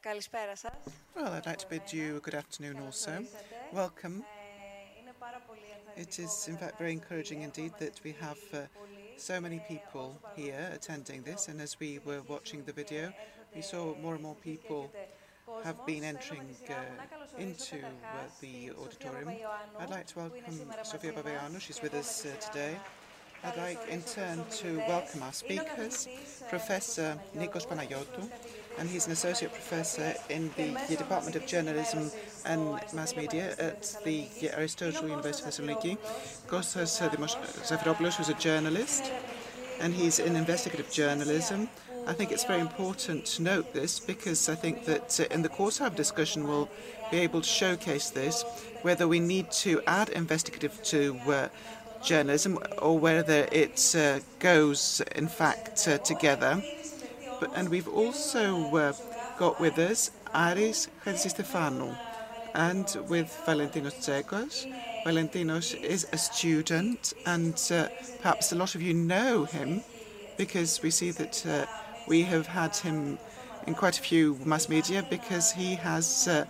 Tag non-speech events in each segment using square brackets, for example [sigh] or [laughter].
Καλησπέρα σας. Well, I'd like to bid you a good afternoon also. Welcome. It is, in fact, very encouraging indeed that we have uh, so many people here attending this. And as we were watching the video, we saw more and more people have been entering uh, into uh, the auditorium. I'd like to welcome Sofia Papaioannou. She's with us uh, today. I'd like, in turn, to welcome our speakers, Professor Nikos Panagiotou, and he's an associate professor in the Department of Journalism and Mass Media at the Aristotle University of Thessaloniki. Kostas Zafeiropoulos, who's a journalist, and he's in investigative journalism. I think it's very important to note this because I think that in the course of our discussion we'll be able to showcase this, whether we need to add investigative to uh, journalism or whether it uh, goes, in fact, uh, together. And we've also uh, got with us Aris Chatzistefanou and with Valentinos Tzekas. Valentinos is a student, and uh, perhaps a lot of you know him because we see that uh, we have had him in quite a few mass media because he has uh,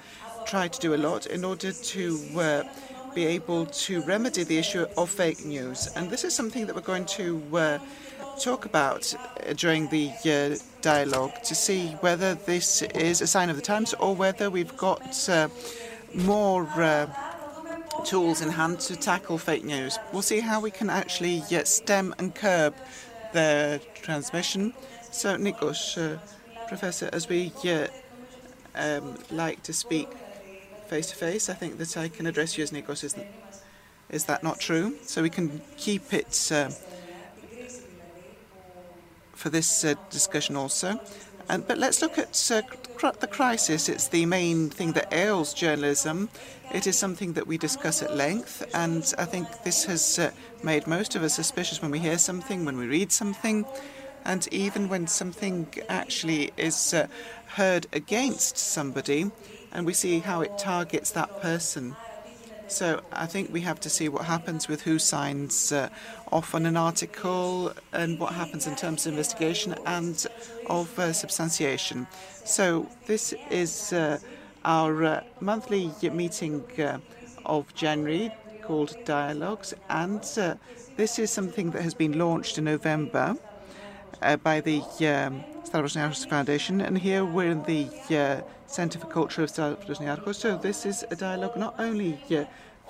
tried to do a lot in order to be able to remedy the issue of fake news. And this is something that we're going to uh, talk about during the uh, dialogue to see whether this is a sign of the times or whether we've got uh, more tools in hand to tackle fake news. We'll see how we can actually stem and curb the transmission. So, Nikos, Professor, as we um, like to speak face to face. I think that I can address you as Nikos. Is, is that not true? So we can keep it uh, for this uh, discussion also. And, but let's look at uh, the crisis. It's the main thing that ails journalism. It is something that we discuss at length, and I think this has uh, made most of us suspicious when we hear something, when we read something, and even when something actually is uh, heard against somebody and we see how it targets that person. So I think we have to see what happens with who signs uh, off on an article and what happens in terms of investigation and of uh, substantiation. So this is uh, our uh, monthly meeting uh, of January called Dialogues, and uh, this is something that has been launched in November by the um, Stavros Foundation, and here we're in the Centre for Culture of Niarchos. So this is a dialogue not only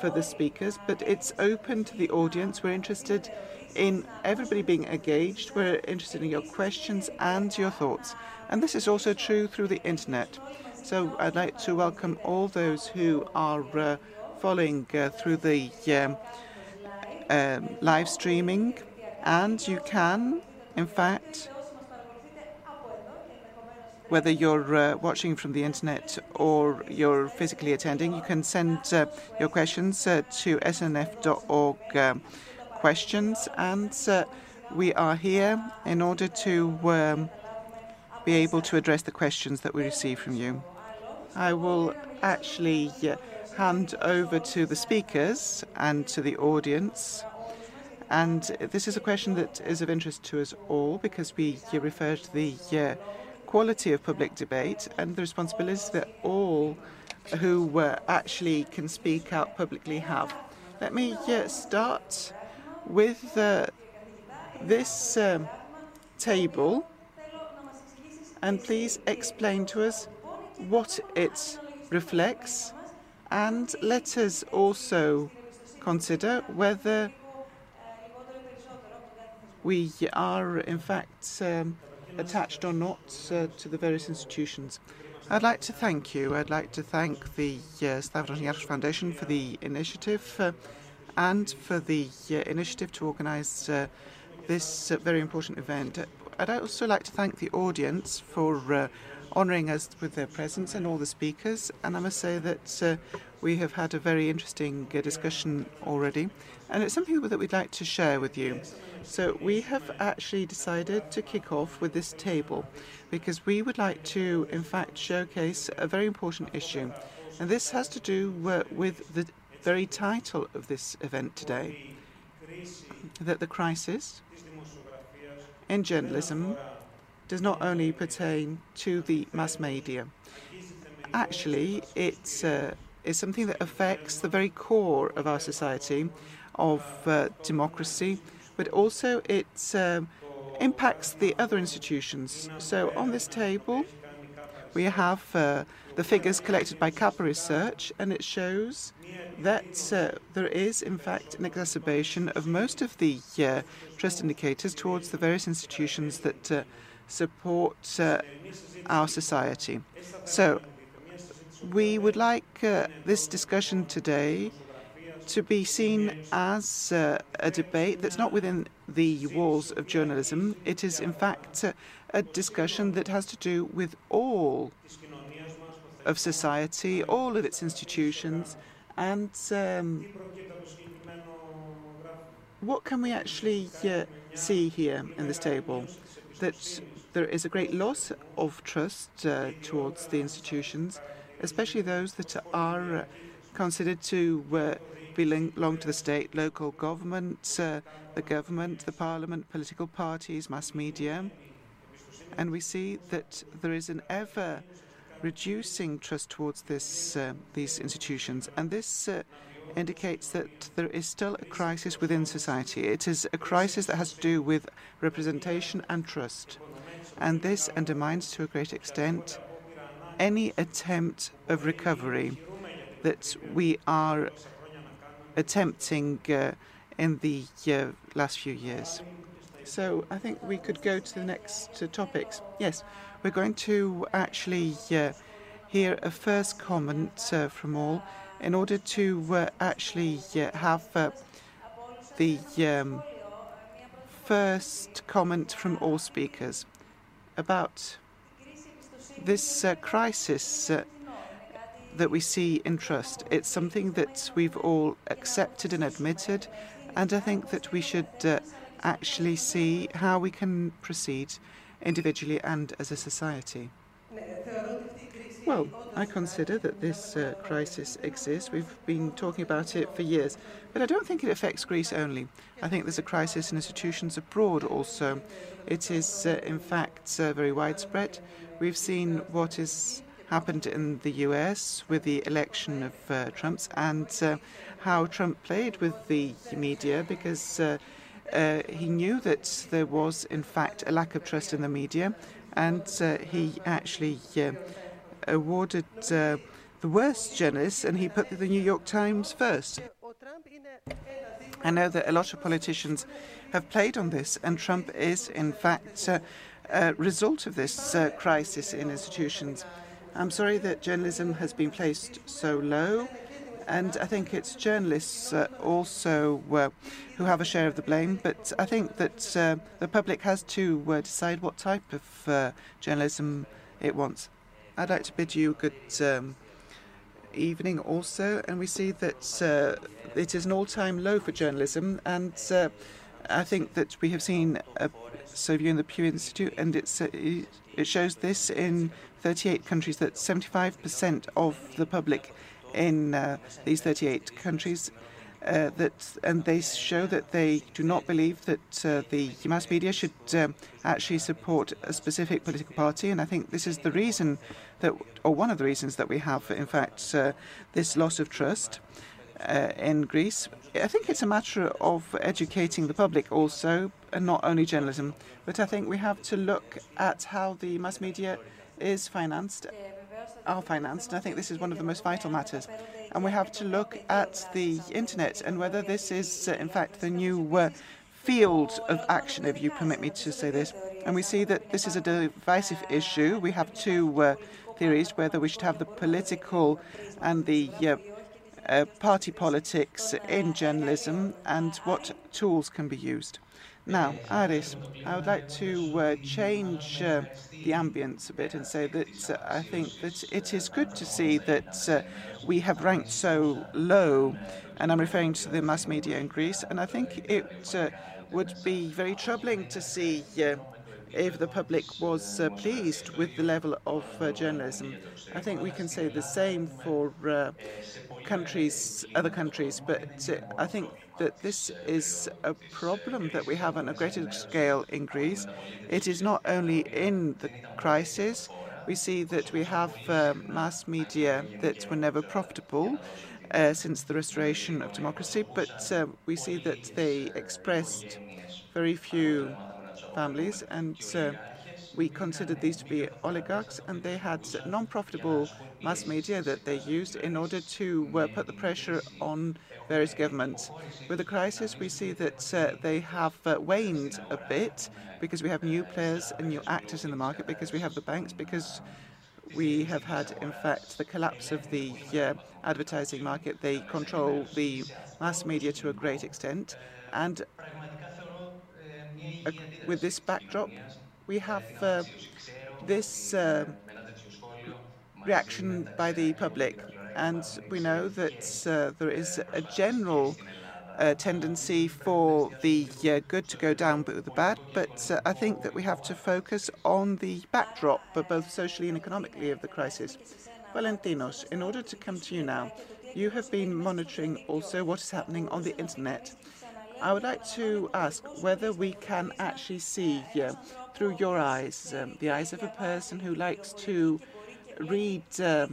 for the speakers, but it's open to the audience. We're interested in everybody being engaged. We're interested in your questions and your thoughts. And this is also true through the internet. So I'd like to welcome all those who are uh, following uh, through the um, um, live streaming. And you can, in fact, whether you're uh, watching from the internet or you're physically attending, you can send uh, your questions uh, to snf.org questions, and we are here in order to um, be able to address the questions that we receive from you. I will actually hand over to the speakers and to the audience. And this is a question that is of interest to us all because we refer to the uh, quality of public debate and the responsibilities that all who actually can speak out publicly have. Let me uh, start with uh, this um, table and please explain to us what it reflects and let us also consider whether we are in fact um, attached or not uh, to the various institutions. I'd like to thank you. I'd like to thank the uh, Stavros Niarchos Foundation for the initiative uh, and for the uh, initiative to organise uh, this uh, very important event. I'd also like to thank the audience for honouring us with their presence and all the speakers. And I must say that we have had a very interesting discussion already, and it's something that we'd like to share with you. So we have actually decided to kick off with this table because we would like to, in fact, showcase a very important issue. And this has to do with the very title of this event today that the crisis in journalism does not only pertain to the mass media. Actually, it's, uh, is something that affects the very core of our society, of uh, democracy, but also it um, impacts the other institutions. So on this table, we have uh, the figures collected by Kapa Research, and it shows that uh, there is, in fact, an exacerbation of most of the uh, trust indicators towards the various institutions that uh, support uh, our society. So, we would like uh, this discussion today to be seen as uh, a debate that's not within the walls of journalism. It is, in fact, a discussion that has to do with all of society, all of its institutions, and um, what can we actually uh, see here in this table? That there is a great loss of trust uh, towards the institutions, especially those that are uh, considered to uh, belong to the state, local government, uh, the government, the parliament, political parties, mass media. And we see that there is an ever reducing trust towards this, uh, these institutions. And this uh, indicates that there is still a crisis within society. It is a crisis that has to do with representation and trust. And this undermines to a great extent any attempt of recovery that we are attempting uh, in the uh, last few years. So I think we could go to the next uh, topics. Yes, we're going to actually uh, hear a first comment uh, from all in order to uh, actually uh, have uh, the um, first comment from all speakers about this crisis that we see in trust. It's something that we've all accepted and admitted, and I think that we should actually see how we can proceed individually and as a society? Well, I consider that this uh, crisis exists. We've been talking about it for years, but I don't think it affects Greece only. I think there's a crisis in institutions abroad also. It is, uh, in fact, uh, very widespread. We've seen what has happened in the US with the election of uh, Trump's and uh, how Trump played with the media because uh, uh, he knew that there was, in fact, a lack of trust in the media, and uh, he actually awarded the worst journalists, and he put the New York Times first. I know that a lot of politicians have played on this, and Trump is, in fact, a result of this crisis in institutions. I'm sorry that journalism has been placed so low. And I think it's journalists uh, also uh, who have a share of the blame. But I think that uh, the public has to uh, decide what type of uh, journalism it wants. I'd like to bid you a good um, evening also. And we see that uh, it is an all time low for journalism. And I think that we have seen a survey in the Pew Institute, and it's, it shows this in 38 countries that 75% of the public in uh, these 38 countries. Uh, that and they show that they do not believe that uh, the mass media should um, actually support a specific political party, and I think this is the reason that, or one of the reasons that we have, in fact, uh, this loss of trust uh, in Greece. I think it's a matter of educating the public also, and not only journalism. But I think we have to look at how the mass media is financed are financed. And I think this is one of the most vital matters. And we have to look at the internet and whether this is, uh, in fact, the new uh, field of action, if you permit me to say this. And we see that this is a divisive issue. We have two uh, theories whether we should have the political and the uh, uh, party politics in journalism and what tools can be used. Now, Aris, I would like to uh, change uh, the ambience a bit and say that uh, I think that it is good to see that uh, we have ranked so low, and I'm referring to the mass media in Greece, and I think it uh, would be very troubling to see uh, if the public was uh, pleased with the level of uh, journalism. I think we can say the same for uh, countries, other countries, but I think that this is a problem that we have on a greater scale in Greece. It is not only in the crisis. We see that we have uh, mass media that were never profitable uh, since the restoration of democracy, but uh, we see that they expressed very few families, and uh, we considered these to be oligarchs, and they had non-profitable mass media that they used in order to uh, put the pressure on various governments. With the crisis, we see that uh, they have uh, waned a bit because we have new players and new actors in the market, because we have the banks, because we have had, in fact, the collapse of the uh, advertising market. They control the mass media to a great extent. And with this backdrop, we have uh, this uh, reaction by the public. And we know that uh, there is a general uh, tendency for the uh, good to go down but with the bad. But uh, I think that we have to focus on the backdrop, but both socially and economically, of the crisis. Valentinos, in order to come to you now, you have been monitoring also what is happening on the internet. I would like to ask whether we can actually see uh, through your eyes, um, the eyes of a person who likes to read uh,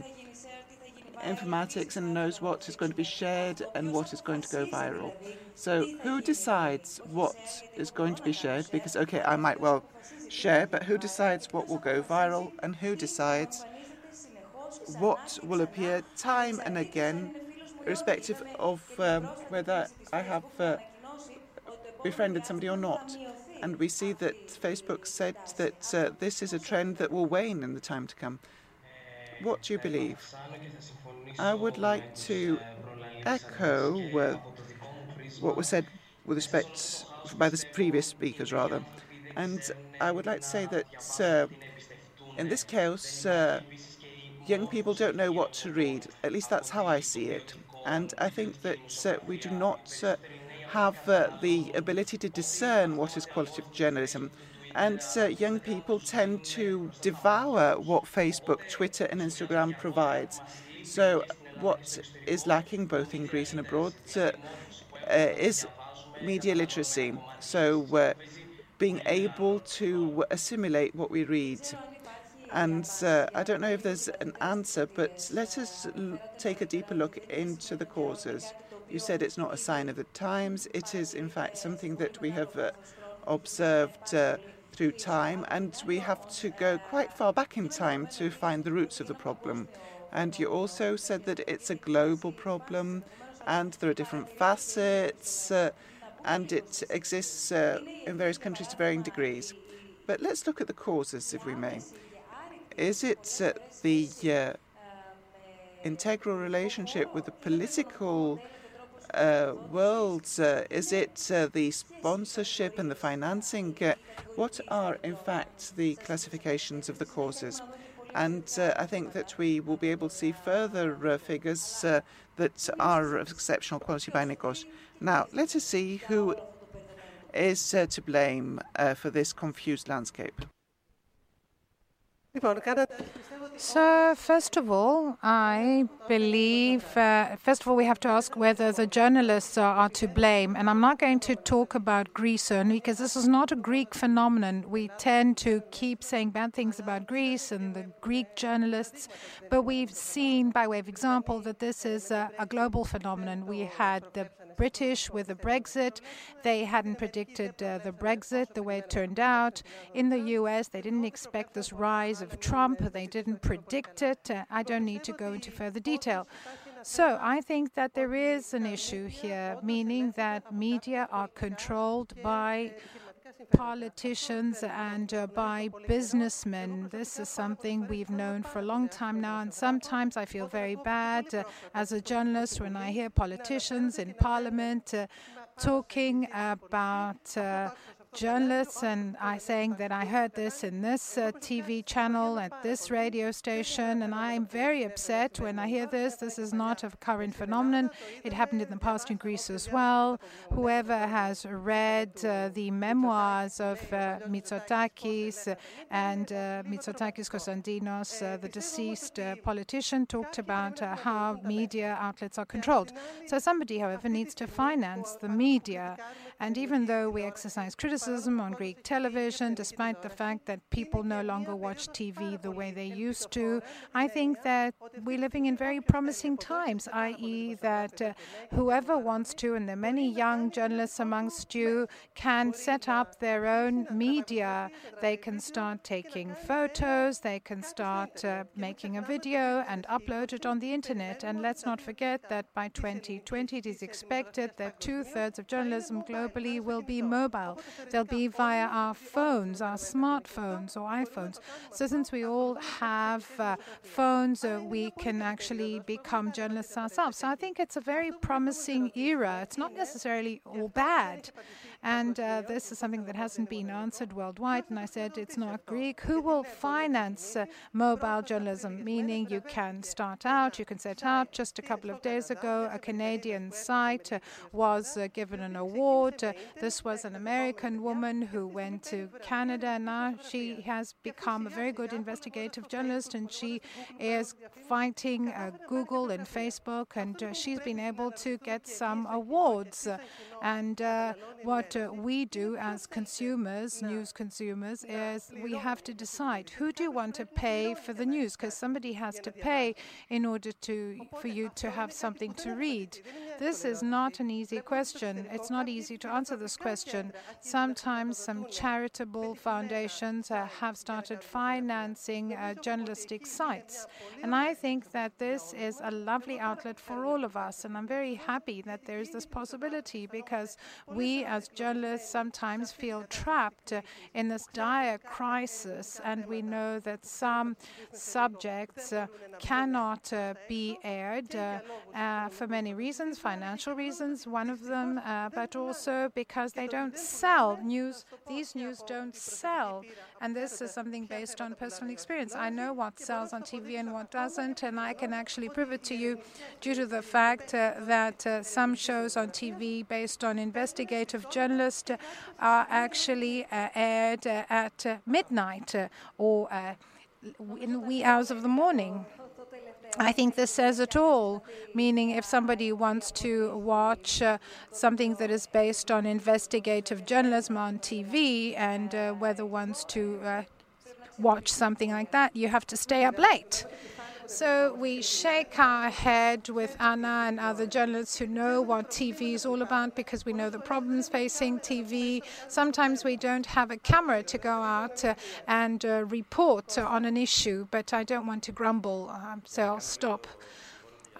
informatics and knows what is going to be shared and what is going to go viral. So who decides what is going to be shared? Because, okay, I might well share, but who decides what will go viral and who decides what will appear time and again, irrespective of um, whether I have uh, befriended somebody or not? And we see that Facebook said that uh, this is a trend that will wane in the time to come. What do you believe? I would like to echo what was said with respect by the previous speakers, rather. And I would like to say that uh, in this case, uh, young people don't know what to read. At least that's how I see it. And I think that uh, we do not uh, have uh, the ability to discern what is qualitative journalism. And uh, young people tend to devour what Facebook, Twitter, and Instagram provides. So, what is lacking both in Greece and abroad uh, uh is media literacy. So, being able to assimilate what we read. And uh, I don't know if there's an answer, but let us take a deeper look into the causes. You said it's not a sign of the times. It is, in fact, something that we have uh, observed uh, through time, and we have to go quite far back in time to find the roots of the problem. And you also said that it's a global problem, and there are different facets, uh, and it exists uh, in various countries to varying degrees. But let's look at the causes, if we may. Is it uh, the uh, integral relationship with the political uh, world? Uh, is it uh, the sponsorship and the financing? Uh, what are, in fact, the classifications of the causes? And uh, I think that we will be able to see further uh, figures that are of exceptional quality by Nikos. Now, let us see who is to blame for this confused landscape. So, first of all, I believe, uh, first of all, we have to ask whether the journalists are, are, to blame. And I'm not going to talk about Greece only because this is not a Greek phenomenon. We tend to keep saying bad things about Greece and the Greek journalists, but we've seen, by way of example, that this is a, a global phenomenon. We had the British with the Brexit. They hadn't predicted uh, the Brexit the way it turned out. In the US, they didn't expect this rise of Trump. They didn't predict it. Uh, I don't need to go into further detail. So I think that there is an issue here, meaning that media are controlled by politicians and uh, by businessmen. This is something we've known for a long time now, and sometimes I feel very bad uh, as a journalist when I hear politicians in parliament uh, talking about uh, journalists and I saying that I heard this in this uh, TV channel at this radio station, and I'm very upset when I hear this. This is not a current phenomenon. It happened in the past in Greece as well. Whoever has read uh, the memoirs of uh, Mitsotakis and uh, Mitsotakis Konstantinos, uh, the deceased uh, politician, talked about how media outlets are controlled. So somebody, however, needs to finance the media. And even though we exercise criticism on Greek television, despite the fact that people no longer watch TV the way they used to, I think that we're living in very promising times, i.e., that uh, whoever wants to, and there are many young journalists amongst you, can set up their own media. They can start taking photos, they can start uh, making a video and upload it on the internet. And let's not forget that by 2020, it is expected that two thirds of journalism globally globally will be mobile. They'll be via our phones, our smartphones or iPhones. So since we all have uh, phones, uh, we can actually become journalists ourselves. So I think it's a very promising era. It's not necessarily all bad. And uh, this is something that hasn't been answered worldwide. And I said it's not Greek. Who will finance uh, mobile journalism? Meaning you can start out, you can set out. Just a couple of days ago, a Canadian site uh, was uh, given an award. Uh, this was an American woman who went to Canada. Now she has become a very good investigative journalist and she is fighting uh, Google and Facebook. And she's been able to get some awards. And what what uh, we do as consumers, news consumers, is we have to decide who do you want to pay for the news, because somebody has to pay in order to for you to have something to read. This is not an easy question. It's not easy to answer this question. Sometimes some charitable foundations uh, have started financing uh, journalistic sites, and I think that this is a lovely outlet for all of us. And I'm very happy that there is this possibility because we as journalists sometimes feel trapped in this dire crisis, and we know that some subjects uh, cannot uh, be aired uh, for many reasons, financial reasons, one of them, but also because they don't sell news. These news don't sell, and this is something based on personal experience. I know what sells on TV and what doesn't, and I can actually prove it to you due to the fact that some shows on TV based on investigative are actually uh, aired uh, at uh, midnight or in wee hours of the morning. I think this says it all, meaning if somebody wants to watch uh, something that is based on investigative journalism on TV and uh, whether wants to uh, watch something like that, you have to stay up late. So we shake our head with Anna and other journalists who know what TV is all about because we know the problems facing TV. Sometimes we don't have a camera to go out uh, and uh, report on an issue, but I don't want to grumble, uh, so I'll stop.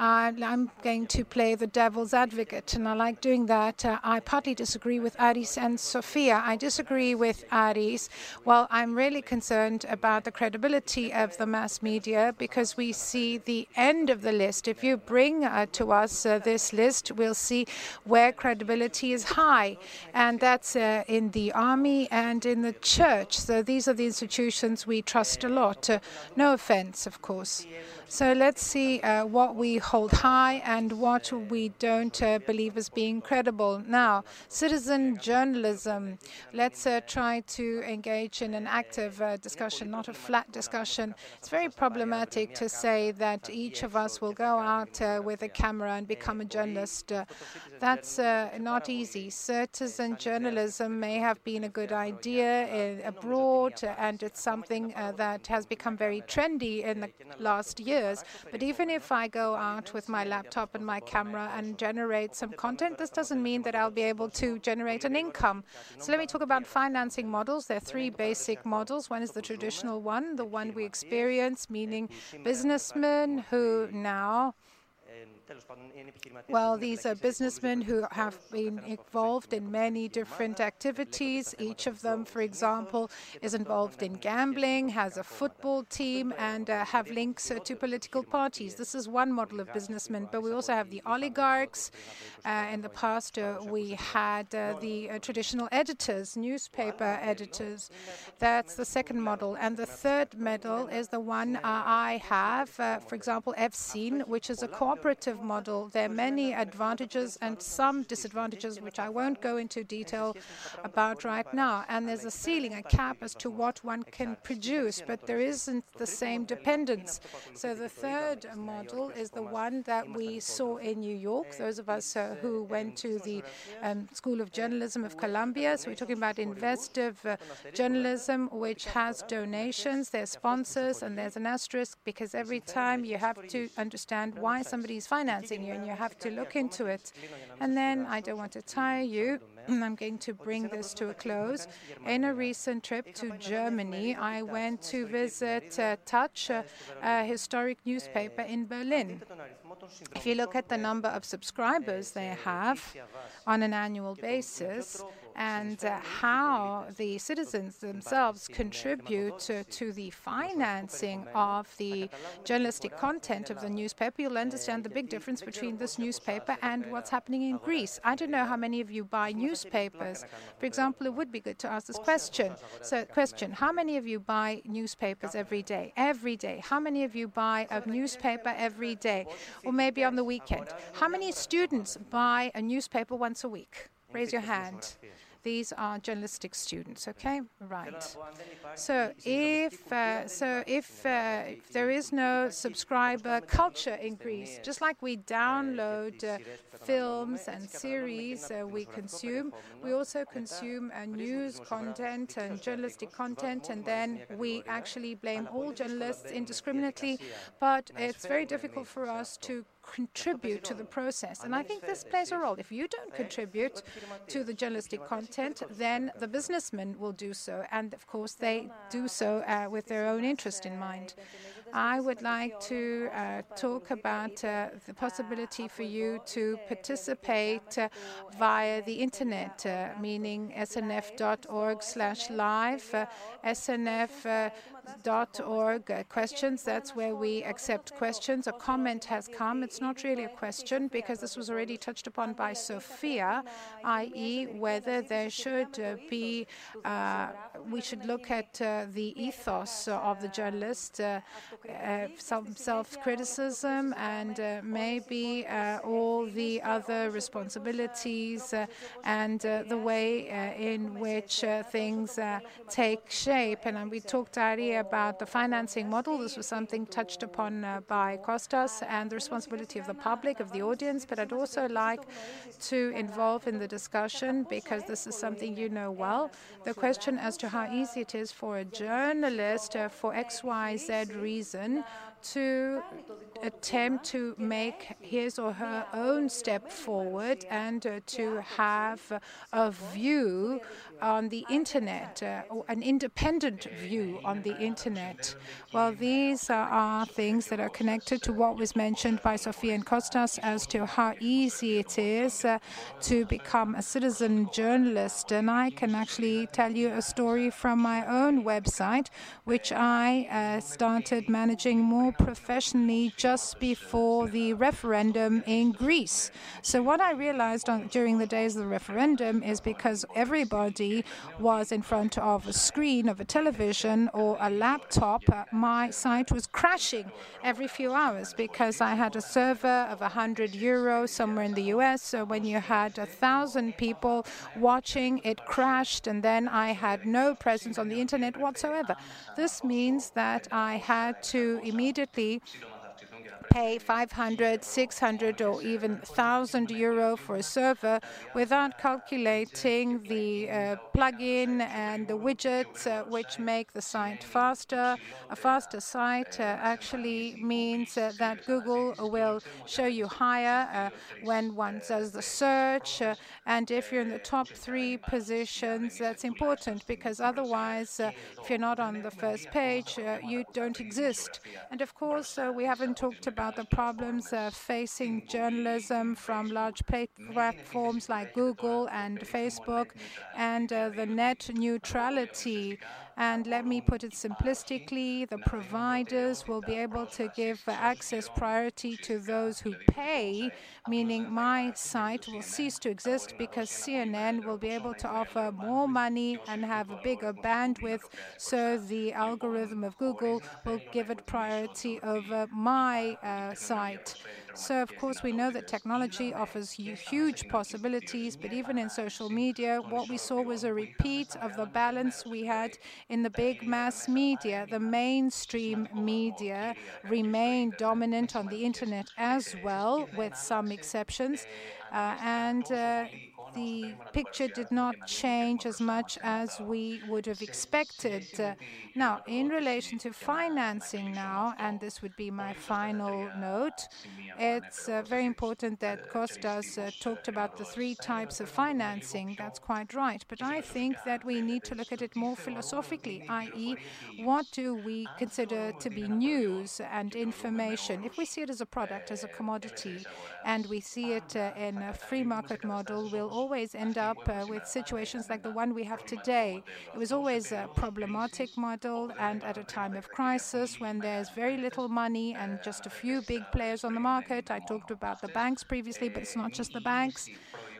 I'm going to play the devil's advocate, and I like doing that. Uh, I partly disagree with Aris and Sofia. I disagree with Aris. Well, I'm really concerned about the credibility of the mass media because we see the end of the list. If you bring uh, to us uh, this list, we'll see where credibility is high, and that's uh, in the army and in the church. So these are the institutions we trust a lot. Uh, no offense, of course. So let's see what we hold high and what we don't uh, believe as being credible. Now, citizen journalism. Let's uh, try to engage in an active uh, discussion, not a flat discussion. It's very problematic to say that each of us will go out uh, with a camera and become a journalist. Uh, that's not easy. Citizen journalism may have been a good idea abroad, and it's something that has become very trendy in the last years. But even if I go out with my laptop and my camera and generate some content, this doesn't mean that I'll be able to generate an income. So let me talk about financing models. There are three basic models. One is the traditional one, the one we experience, meaning businessmen who now Well, these are businessmen who have been involved in many different activities. Each of them, for example, is involved in gambling, has a football team, and uh, have links uh, to political parties. This is one model of businessmen, but we also have the oligarchs. Uh, in the past, uh, we had uh, the uh, traditional editors, newspaper editors. That's the second model. And the third model is the one I have, for example, EfSyn, which is a cooperative model. There are many advantages and some disadvantages, which I won't go into detail about right now. And there's a ceiling, a cap as to what one can produce, but there isn't the same dependence. So the third model is the one that we saw in New York, those of us uh, who went to the um, School of Journalism of Columbia. So we're talking about investigative uh, journalism, which has donations, there's sponsors, and there's an asterisk because every time you have to understand why somebody is financing you and you have to look into it. And then I don't want to tire you. I'm going to bring this to a close. In a recent trip to Germany, I went to visit uh, taz, uh, a historic newspaper in Berlin. If you look at the number of subscribers they have on an annual basis, and uh, how the citizens themselves contribute to, to, the financing of the journalistic content of the newspaper, you'll understand the big difference between this newspaper and what's happening in Greece. I don't know how many of you buy newspapers. For example, it would be good to ask this question. So, question How many of you buy newspapers every day? Every day. How many of you buy a newspaper every day? Or maybe on the weekend? How many students buy a newspaper once a week? Raise your hand. These are journalistic students, okay? Right. So if uh, so if, uh, if there is no subscriber culture in Greece, just like we download uh, films and series uh, we consume, we also consume uh, news content and journalistic content, and then we actually blame all journalists indiscriminately. But it's very difficult for us to contribute to the process. And I think this plays a role. If you don't contribute to the journalistic content, then the businessmen will do so. And of course, they do so uh, with their own interest in mind. I would like to uh, talk about uh, the possibility for you to participate uh, via the internet, uh, meaning snf.org slash live, uh, snf.org uh, questions. That's where we accept questions. A comment has come. It's not really a question because this was already touched upon by Sofia, i.e., whether there should uh, be uh, we should look at uh, the ethos of the journalist uh, some self-criticism and uh, maybe uh, all the other responsibilities and the way in which things take shape. And we talked earlier about the financing model. This was something touched upon by Kostas and the responsibility of the public, of the audience. But I'd also like to involve in the discussion, because this is something you know well, the question as to how easy it is for a journalist for XYZ reason to attempt to make his or her own step forward and uh, to have a view on the internet, uh, an independent view on the internet. Well, these are things that are connected to what was mentioned by Sofia and Kostas as to how easy it is uh, to become a citizen journalist. And I can actually tell you a story from my own website, which I uh, started managing more professionally just before the referendum in Greece. So, what I realized on, during the days of the referendum is because everybody was in front of a screen of a television or a laptop, uh, my site was crashing every few hours because I had a server of 100 euros somewhere in the US. So, when you had a thousand people watching, it crashed, and then I had no presence on the internet whatsoever. This means that I had to immediately pay 500, 600, or even 1,000 euro for a server without calculating the uh, plugin and the widgets uh, which make the site faster. A faster site uh, actually means uh, that Google will show you higher uh, when one does the search. Uh, and if you're in the top three positions, that's important because otherwise, if you're not on the first page, you don't exist. And of course, we haven't talked about about the problems facing journalism from large platforms like Google and Facebook and uh, the net neutrality and let me put it simplistically the providers will be able to give access priority to those who pay, meaning my site will cease to exist because CNN will be able to offer more money and have a bigger bandwidth. So the algorithm of Google will give it priority over my uh, site. So, of course, we know that technology offers huge possibilities, but even in social media, what we saw was a repeat of the balance we had in the big mass media. The mainstream media remained dominant on the internet as well, with some exceptions. Uh, and uh, the picture did not change as much as we would have expected. Uh, now, in relation to financing now, and this would be my final note, it's uh, very important that Kostas uh, talked about the three types of financing. That's quite right. But I think that we need to look at it more philosophically, i.e., what do we consider to be news and information? If we see it as a product, as a commodity, and we see it uh, in a free market model, we'll always end up uh, with situations like the one we have today. It was always a problematic model, and at a time of crisis, when there's very little money and just a few big players on the market, I talked about the banks previously, but it's not just the banks.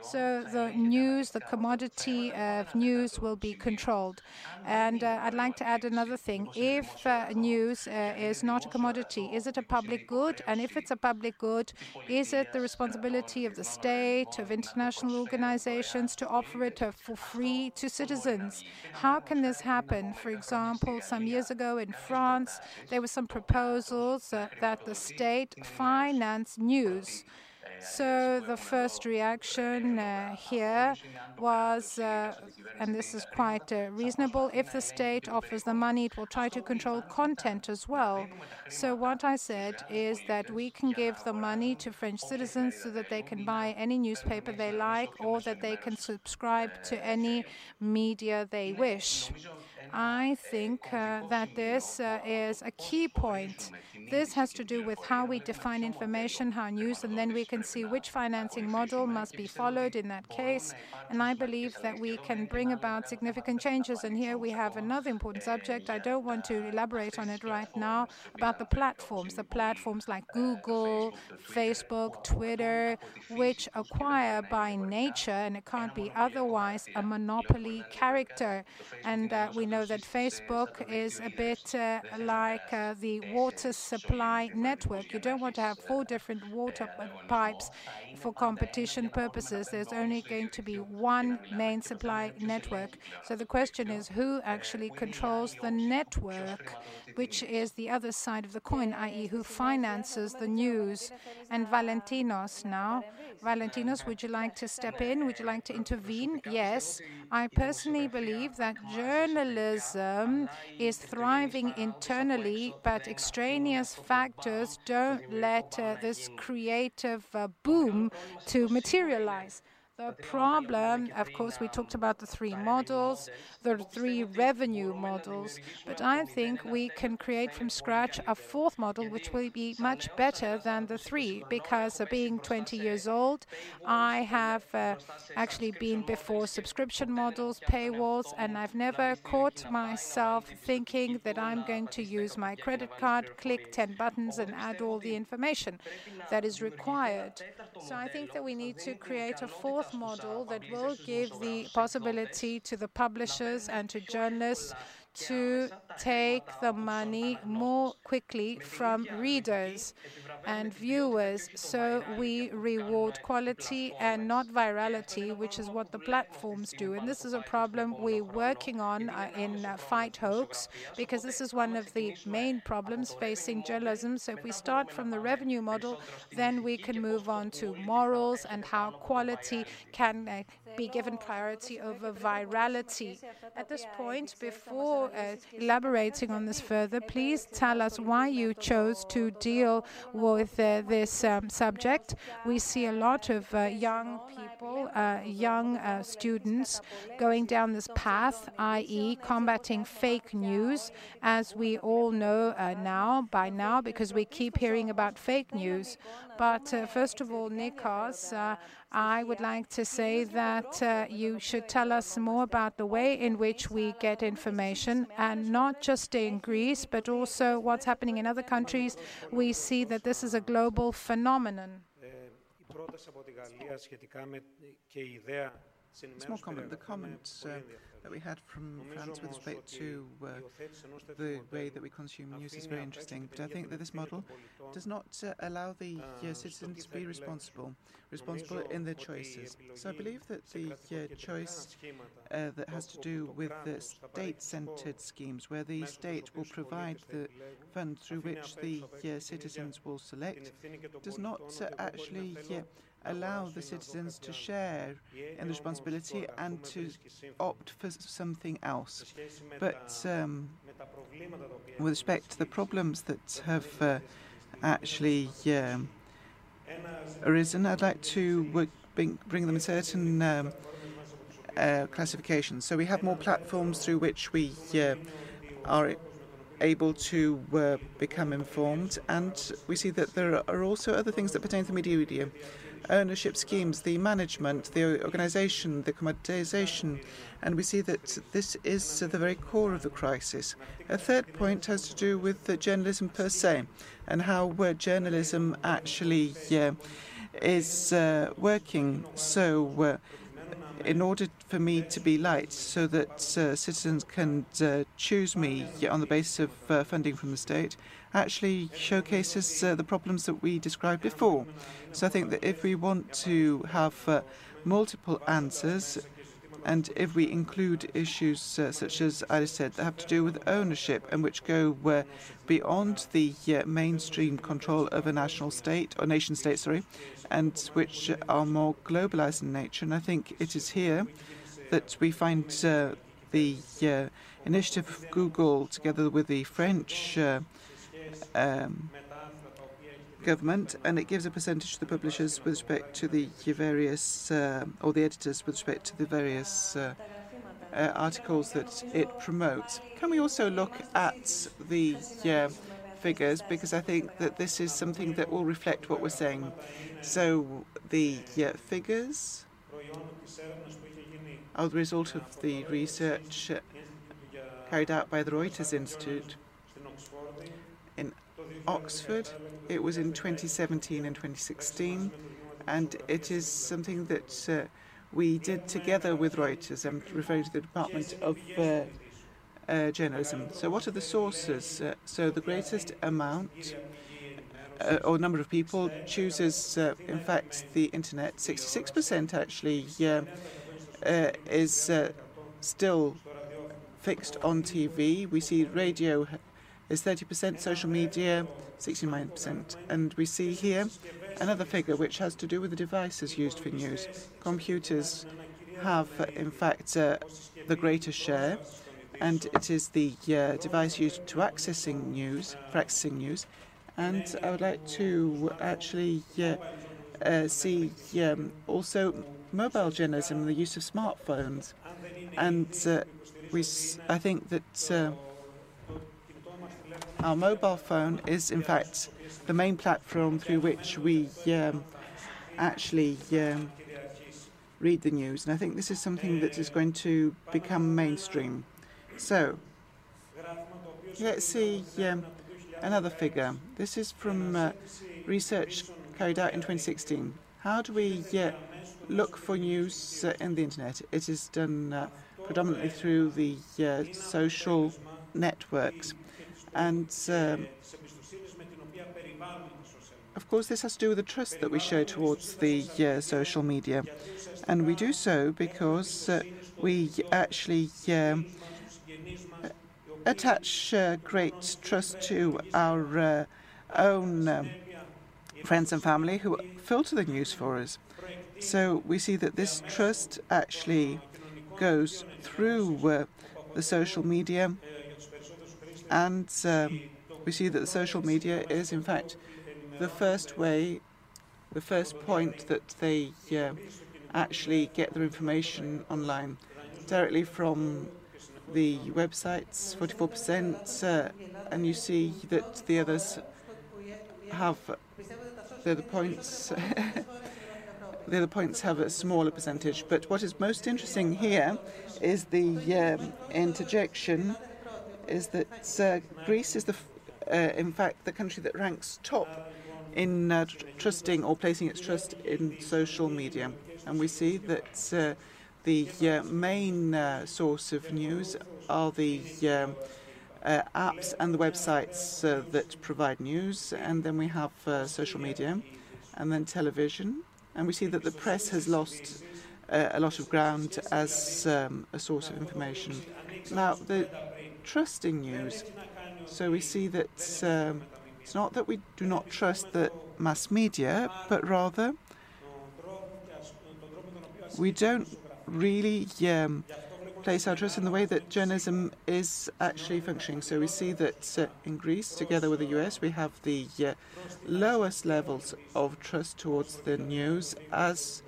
So the news, the commodity of news will be controlled. And uh, I'd like to add another thing. If uh, news uh, is not a commodity, is it a public good? And if it's a public good, is it the responsibility of the state, of international organizations to offer it uh, for free to citizens? How can this happen? For example, some years ago in France, there were some proposals uh, that the state finance news. So the first reaction uh, here was, uh, and this is quite uh, reasonable, if the state offers the money, it will try to control content as well. So what I said is that we can give the money to French citizens so that they can buy any newspaper they like or that they can subscribe to any media they wish. I think uh, that this uh, is a key point. This has to do with how we define information, how news, and then we can see which financing model must be followed in that case. And I believe that we can bring about significant changes. And here we have another important subject. I don't want to elaborate on it right now about the platforms, the platforms like Google, Facebook, Twitter, which acquire by nature, and it can't be otherwise, a monopoly character. And uh, we know that Facebook is a bit uh, like uh, the water supply network. You don't want to have four different water pipes for competition purposes. There's only going to be one main supply network. So the question is who actually controls the network, which is the other side of the coin, i.e., who finances the news. And Valentinos now. Valentinos, would you like to step in? Would you like to intervene? Yes. I personally believe that journalism is thriving internally, but extraneous factors don't let uh, this creative uh, boom to materialize. The problem, of course, we talked about the three models, the three revenue models, but I think we can create from scratch a fourth model which will be much better than the three because uh, being 20 years old, I have uh, actually been before subscription models, paywalls, and I've never caught myself thinking that I'm going to use my credit card, click 10 buttons, and add all the information that is required. So I think that we need to create a fourth model that will give the possibility to the publishers and to journalists to take the money more quickly from readers and viewers. So we reward quality and not virality, which is what the platforms do. And this is a problem we're working on uh, in uh, Fight Hoax, because this is one of the main problems facing journalism. So if we start from the revenue model, then we can move on to morals and how quality can uh, be given priority over virality. At this point, before before uh, elaborating on this further, please tell us why you chose to deal with uh, this um, subject. We see a lot of uh, young people, uh, young uh, students going down this path, i.e., combating fake news, as we all know uh, now, by now, because we keep hearing about fake news. But first of all, Nikos, I would like to say that uh, you should tell us more about the way in which we get information, and not just in Greece, but also what's happening in other countries. We see that this is a global phenomenon. Small comment. The comment uh, that we had from France with respect to uh, the way that we consume news is very interesting. But I think that this model does not uh, allow the uh, citizens to be responsible, responsible in their choices. So I believe that the uh, choice uh, that has to do with the state-centered schemes, where the state will provide the fund through which the citizens will select, does not actually allow the citizens to share in the responsibility and to opt for something else. But um, with respect to the problems that have uh, actually um, arisen, I'd like to bring, them in certain um, uh, classifications. So we have more platforms through which we uh, are able to uh, become informed, and we see that there are also other things that pertain to the media ownership schemes, the management, the organisation, the commoditisation, and we see that this is the very core of the crisis. A third point has to do with journalism per se and how journalism actually is uh, working. So, uh, in order for me to be light so that uh, citizens can uh, choose me on the basis of funding from the state, actually showcases uh, the problems that we described before. So I think that if we want to have uh, multiple answers, and if we include issues uh, such as I said that have to do with ownership and which go uh, beyond the uh, mainstream control of a national state or nation state, sorry, and which are more globalized in nature, and I think it is here that we find uh, the uh, initiative of Google together with the French um, government, and it gives a percentage to the publishers with respect to the various, uh, or the editors with respect to the various uh, uh, articles that it promotes. Can we also look at the uh, figures because I think that this is something that will reflect what we're saying. So the figures are the result of the research carried out by the Reuters Institute in Oxford. It was in 2017 and 2016, and it is something that uh, we did together with Reuters. I'm referring to the Department of uh, uh, Journalism. So, what are the sources? Uh, so, the greatest amount uh, or number of people chooses, uh, in fact, the internet. 66% actually is still fixed on TV. We see radio is 30%, social media 69%. And we see here another figure which has to do with the devices used for news. Computers have, in fact, uh, the greatest share, and it is the uh, device used to accessing news, for accessing news. And I would like to actually uh, uh see um, also mobile journalism, the use of smartphones. And uh, we, I think that uh, our mobile phone is, in fact, the main platform through which we um, actually um, read the news. And I think this is something that is going to become mainstream. So, let's see um, another figure. This is from uh, research carried out in 2016. How do we uh, look for news uh, in the internet? It is done uh, predominantly through the uh, social networks. And um, of course, this has to do with the trust that we show towards the uh, social media. And we do so because uh, we actually um, attach uh, great trust to our uh, own um, friends and family who filter the news for us. So we see that this trust actually goes through uh, the social media And um, we see that the social media is, in fact, the first way, the first point that they uh, actually get their information online directly from the websites, 44%, uh, and you see that the others have the other points. [laughs] the other points have a smaller percentage. But what is most interesting here is the um, interjection is that uh, Greece is the, uh, in fact, the country that ranks top in uh, tr trusting or placing its trust in social media. And we see that uh, the uh, main uh, source of news are the um, uh, apps and the websites uh, that provide news, and then we have uh, social media, and then television, and we see that the press has lost uh, a lot of ground as um, a source of information. Now, the trusting news, so we see that um, it's not that we do not trust the mass media, but rather we don't really um, place our trust in the way that journalism is actually functioning. So we see that uh, in Greece, together with the US, we have the uh, lowest levels of trust towards the news as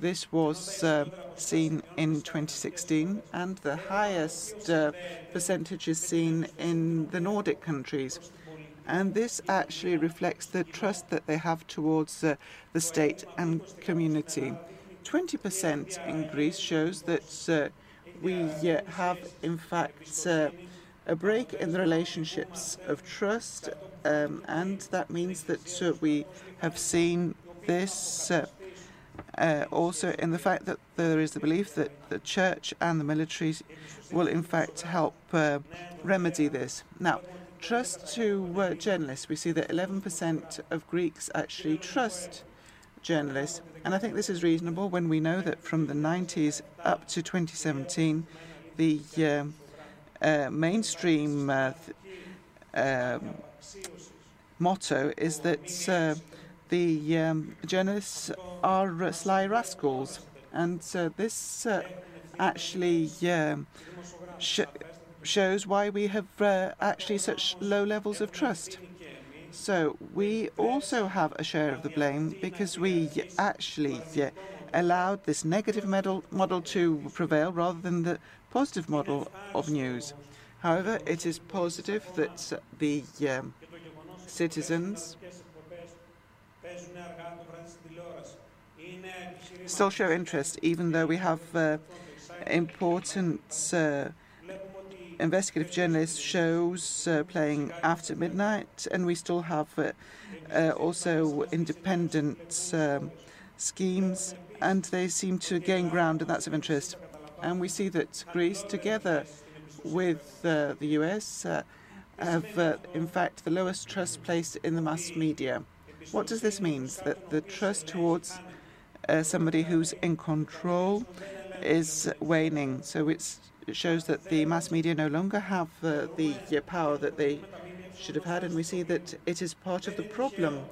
this was uh, seen in 2016, and the highest uh, percentage is seen in the Nordic countries. And this actually reflects the trust that they have towards uh, the state and community. 20% in Greece shows that uh, we uh, have, in fact, uh, a break in the relationships of trust, um, and that means that uh, we have seen this uh, uh, also in the fact that there is the belief that the church and the military will, in fact, help uh, remedy this. Now, trust to journalists. We see that 11% of Greeks actually trust journalists. And I think this is reasonable when we know that from the 90s up to 2017, the uh, uh, mainstream uh, um, motto is that uh, the um, journalists are sly rascals. And this uh, actually um, sh shows why we have uh, actually such low levels of trust. So we also have a share of the blame because we actually allowed this negative model, to prevail rather than the positive model of news. However, it is positive that the um, citizens still show interest, even though we have uh, important uh, investigative journalist shows uh, playing after midnight, and we still have uh, uh, also independent um, schemes, and they seem to gain ground, and that's of interest. And we see that Greece, together with uh, the US, uh, have in fact the lowest trust placed in the mass media. What does this mean? That the trust towards somebody who's in control is waning. So it's it shows that the mass media no longer have uh, the uh, power that they should have had, and we see that it is part of the problem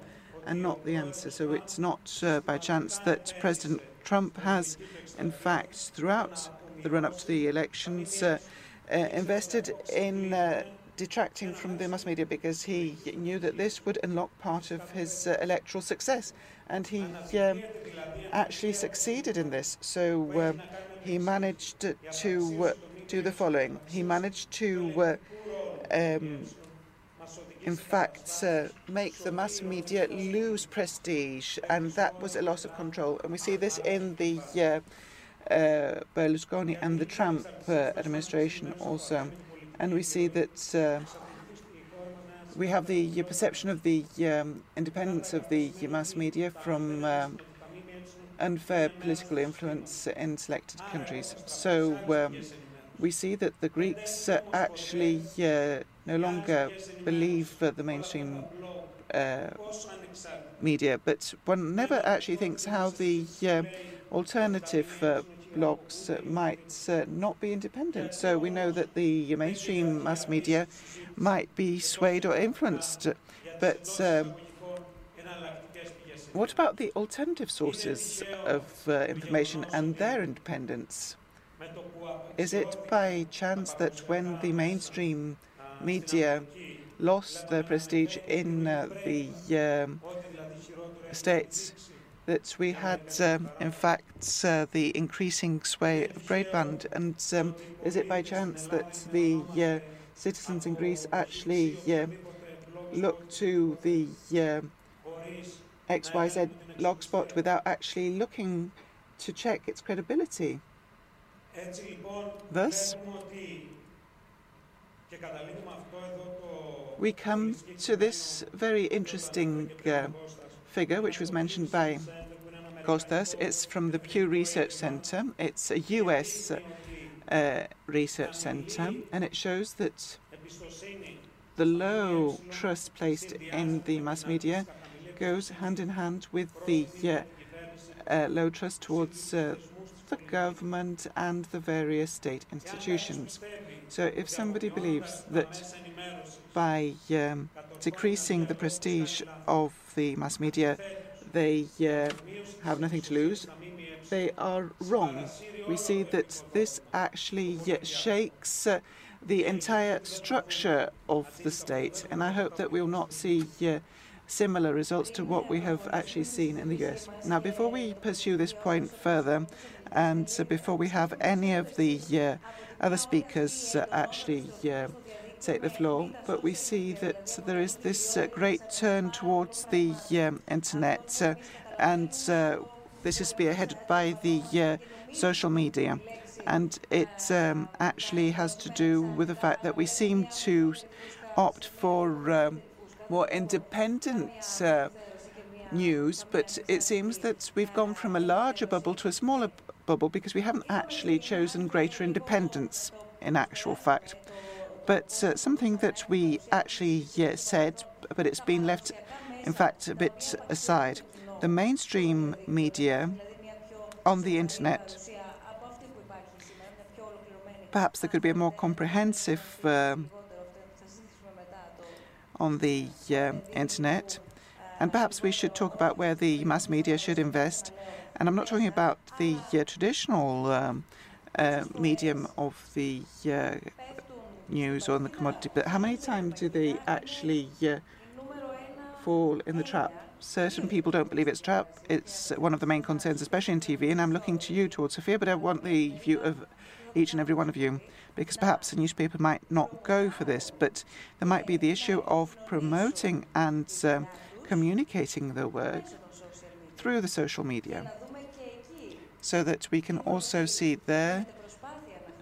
and not the answer. So it's not uh, by chance that President Trump has, in fact, throughout the run up to the elections, uh, uh, invested in uh, detracting from the mass media because he knew that this would unlock part of his electoral success. And he um, actually succeeded in this. So um, he managed to uh, do the following. He managed to, uh, um, in fact, uh, make the mass media lose prestige, and that was a loss of control. And we see this in the Berlusconi and the Trump administration also. And we see that we have the perception of the um, independence of the mass media from unfair political influence in selected countries. So um, we see that the Greeks uh, actually uh, no longer believe uh, the mainstream uh, media, but one never actually thinks how the uh, alternative uh, blocs might not be independent. So we know that the mainstream mass media might be swayed or influenced, but um, what about the alternative sources of uh, information and their independence? Is it by chance that when the mainstream media lost their prestige in uh, the um, States, that we had, um, in fact, uh, the increasing sway of Breitbart? And um, is it by chance that the uh, citizens in Greece actually uh, look to the uh, XYZ blogspot without actually looking to check its credibility? Thus, we come to this very interesting uh, figure, which was mentioned by Kostas. It's from the Pew Research Center. It's a US uh, research center, and it shows that the low trust placed in the mass media goes hand in hand with the uh, uh, low trust towards uh, the government and the various state institutions. So if somebody believes that by um, decreasing the prestige of the mass media, they uh, have nothing to lose, they are wrong. We see that this actually shakes uh, the entire structure of the state, and I hope that we will not see similar results to what we have actually seen in the US. Now, before we pursue this point further, and uh, before we have any of the uh, other speakers uh, actually uh, take the floor, but we see that there is this uh, great turn towards the um, internet, uh, and this is spearheaded by the social media. And it um, actually has to do with the fact that we seem to opt for um, more independent uh, news, but it seems that we've gone from a larger bubble to a smaller bubble because we haven't actually chosen greater independence in actual fact. But uh, something that we actually yeah, said, but it's been left, in fact, a bit aside. The mainstream media on the internet, perhaps there could be a more comprehensive um, on the uh, internet. And perhaps we should talk about where the mass media should invest. And I'm not talking about the uh, traditional um, uh, medium of the uh, news or the commodity, but how many times do they actually uh, fall in the trap? Certain people don't believe it's trap. It's one of the main concerns, especially in TV. And I'm looking to you towards Sofia, but I want the view of each and every one of you, because perhaps a newspaper might not go for this, but there might be the issue of promoting and um, communicating the work through the social media, so that we can also see there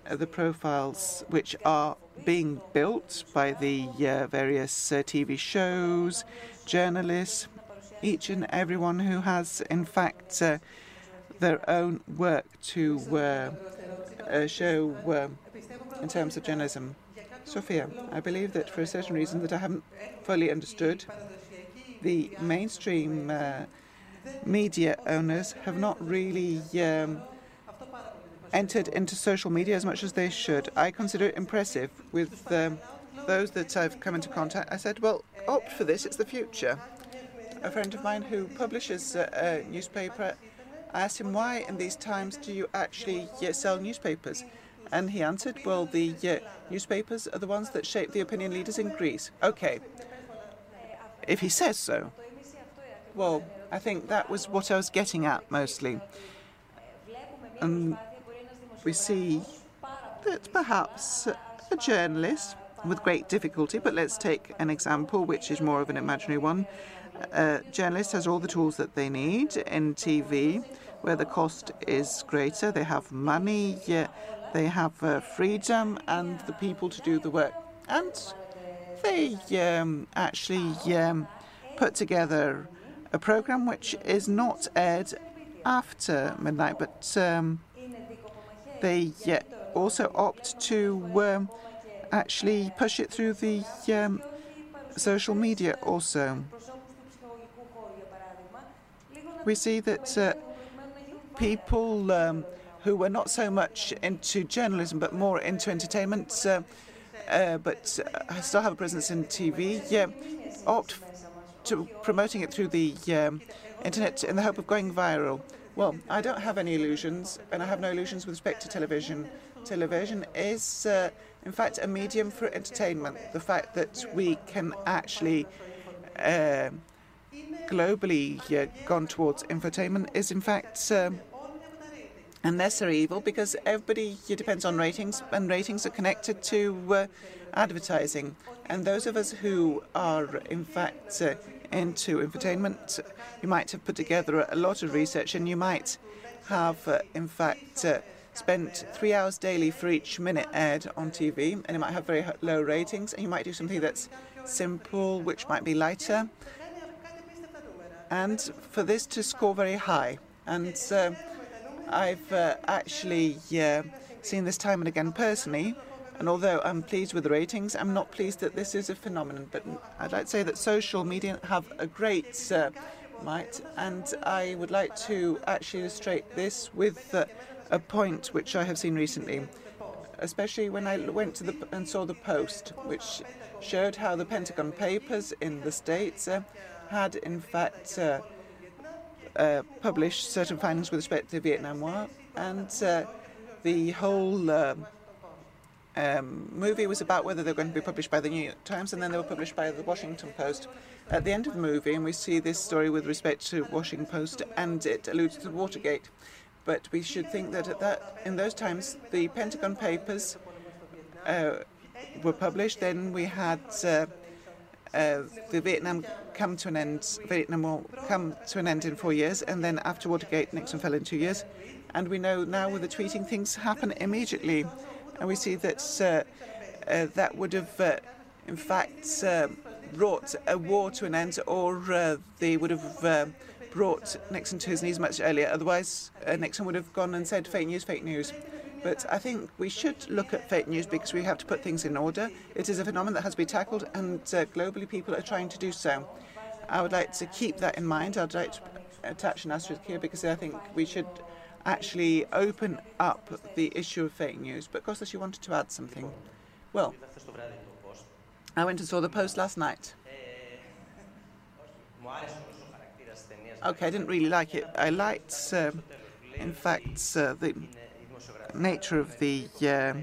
uh, the profiles which are being built by the uh, various uh, TV shows, journalists, each and everyone who has, in fact, uh, their own work to uh, uh, show um, in terms of journalism. Sofia, I believe that for a certain reason that I haven't fully understood, the mainstream uh, media owners have not really um, entered into social media as much as they should. I consider it impressive with um, those that I've come into contact. I said, well, opt for this, it's the future. A friend of mine who publishes a, a newspaper I asked him, why in these times do you actually uh, sell newspapers? And he answered, well, the uh, newspapers are the ones that shape the opinion leaders in Greece. Okay, if he says so. Well, I think that was what I was getting at mostly. And we see that perhaps a journalist, with great difficulty, but let's take an example which is more of an imaginary one, a journalist has all the tools that they need in TV, where the cost is greater. They have money, they have uh, freedom, and the people to do the work. And they um, actually um, put together a program which is not aired after midnight, but um, they uh, also opt to um, actually push it through the um, social media also we see that uh, people um, who were not so much into journalism but more into entertainment, uh, uh, but uh, still have a presence in TV, yeah, opt to promoting it through the um, internet in the hope of going viral. Well, I don't have any illusions, and I have no illusions with respect to television. television is, uh, in fact, a medium for entertainment. The fact that we can actually uh, globally uh, gone towards infotainment is, in fact, um, a necessary evil because everybody depends on ratings, and ratings are connected to uh, advertising. And those of us who are, in fact, uh, into infotainment, you might have put together a lot of research and you might have, uh, in fact, uh, spent three hours daily for each minute aired on TV, and it might have very low ratings. And you might do something that's simple, which might be lighter, and for this to score very high. And uh, I've uh, actually uh, seen this time and again personally. And although I'm pleased with the ratings, I'm not pleased that this is a phenomenon. But I'd like to say that social media have a great uh, might, and I would like to actually illustrate this with uh, a point which I have seen recently, especially when I went to the and saw the post, which showed how the Pentagon Papers in the States uh, had in fact uh, uh, published certain findings with respect to Vietnam War, and uh, the whole um, um, movie was about whether they were going to be published by the New York Times, and then they were published by the Washington Post. At the end of the movie, and we see this story with respect to Washington Post, and it alludes to Watergate. But we should think that at that, in those times, the Pentagon Papers uh, were published. Then we had uh, uh, the Vietnam come to an end. Vietnam will come to an end in four years, and then after Watergate, Nixon fell in two years. And we know now with the tweeting, things happen immediately, and we see that uh, uh, that would have, uh, in fact, uh, brought a war to an end, or they would have brought Nixon to his knees much earlier. Otherwise, Nixon would have gone and said, fake news, fake news. But I think we should look at fake news because we have to put things in order. It is a phenomenon that has to be tackled, and uh, globally people are trying to do so. I would like to keep that in mind. I'd like to attach an asterisk here because I think we should actually open up the issue of fake news. But Kostas, you wanted to add something. Well, I went and saw the post last night. Okay, I didn't really like it. I liked, uh, in fact, uh, the nature of the uh,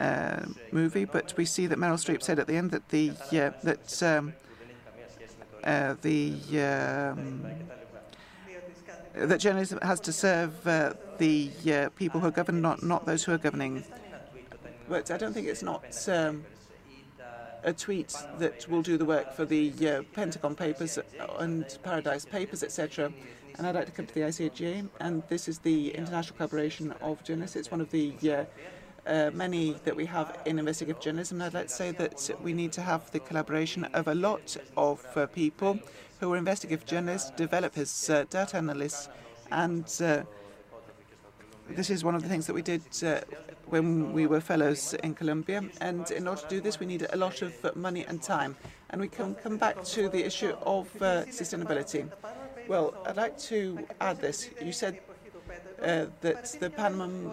uh, movie, but we see that Meryl Streep said at the end that the uh, that um, uh, the um, that journalism has to serve uh, the uh, people who are governed, not not those who are governing. But I don't think it's not. Um, a tweet that will do the work for the Pentagon Papers and Paradise Papers, etc. And I'd like to come to the ICJA, and this is the International Collaboration of Journalists. It's one of the uh, uh, many that we have in investigative journalism. I'd like to say that we need to have the collaboration of a lot of uh, people who are investigative journalists, developers, uh, data analysts, and uh, this is one of the things that we did uh, when we were fellows in Columbia. And in order to do this, we need a lot of money and time. And we can come back to the issue of uh, sustainability. Well, I'd like to add this. You said uh, that the Panama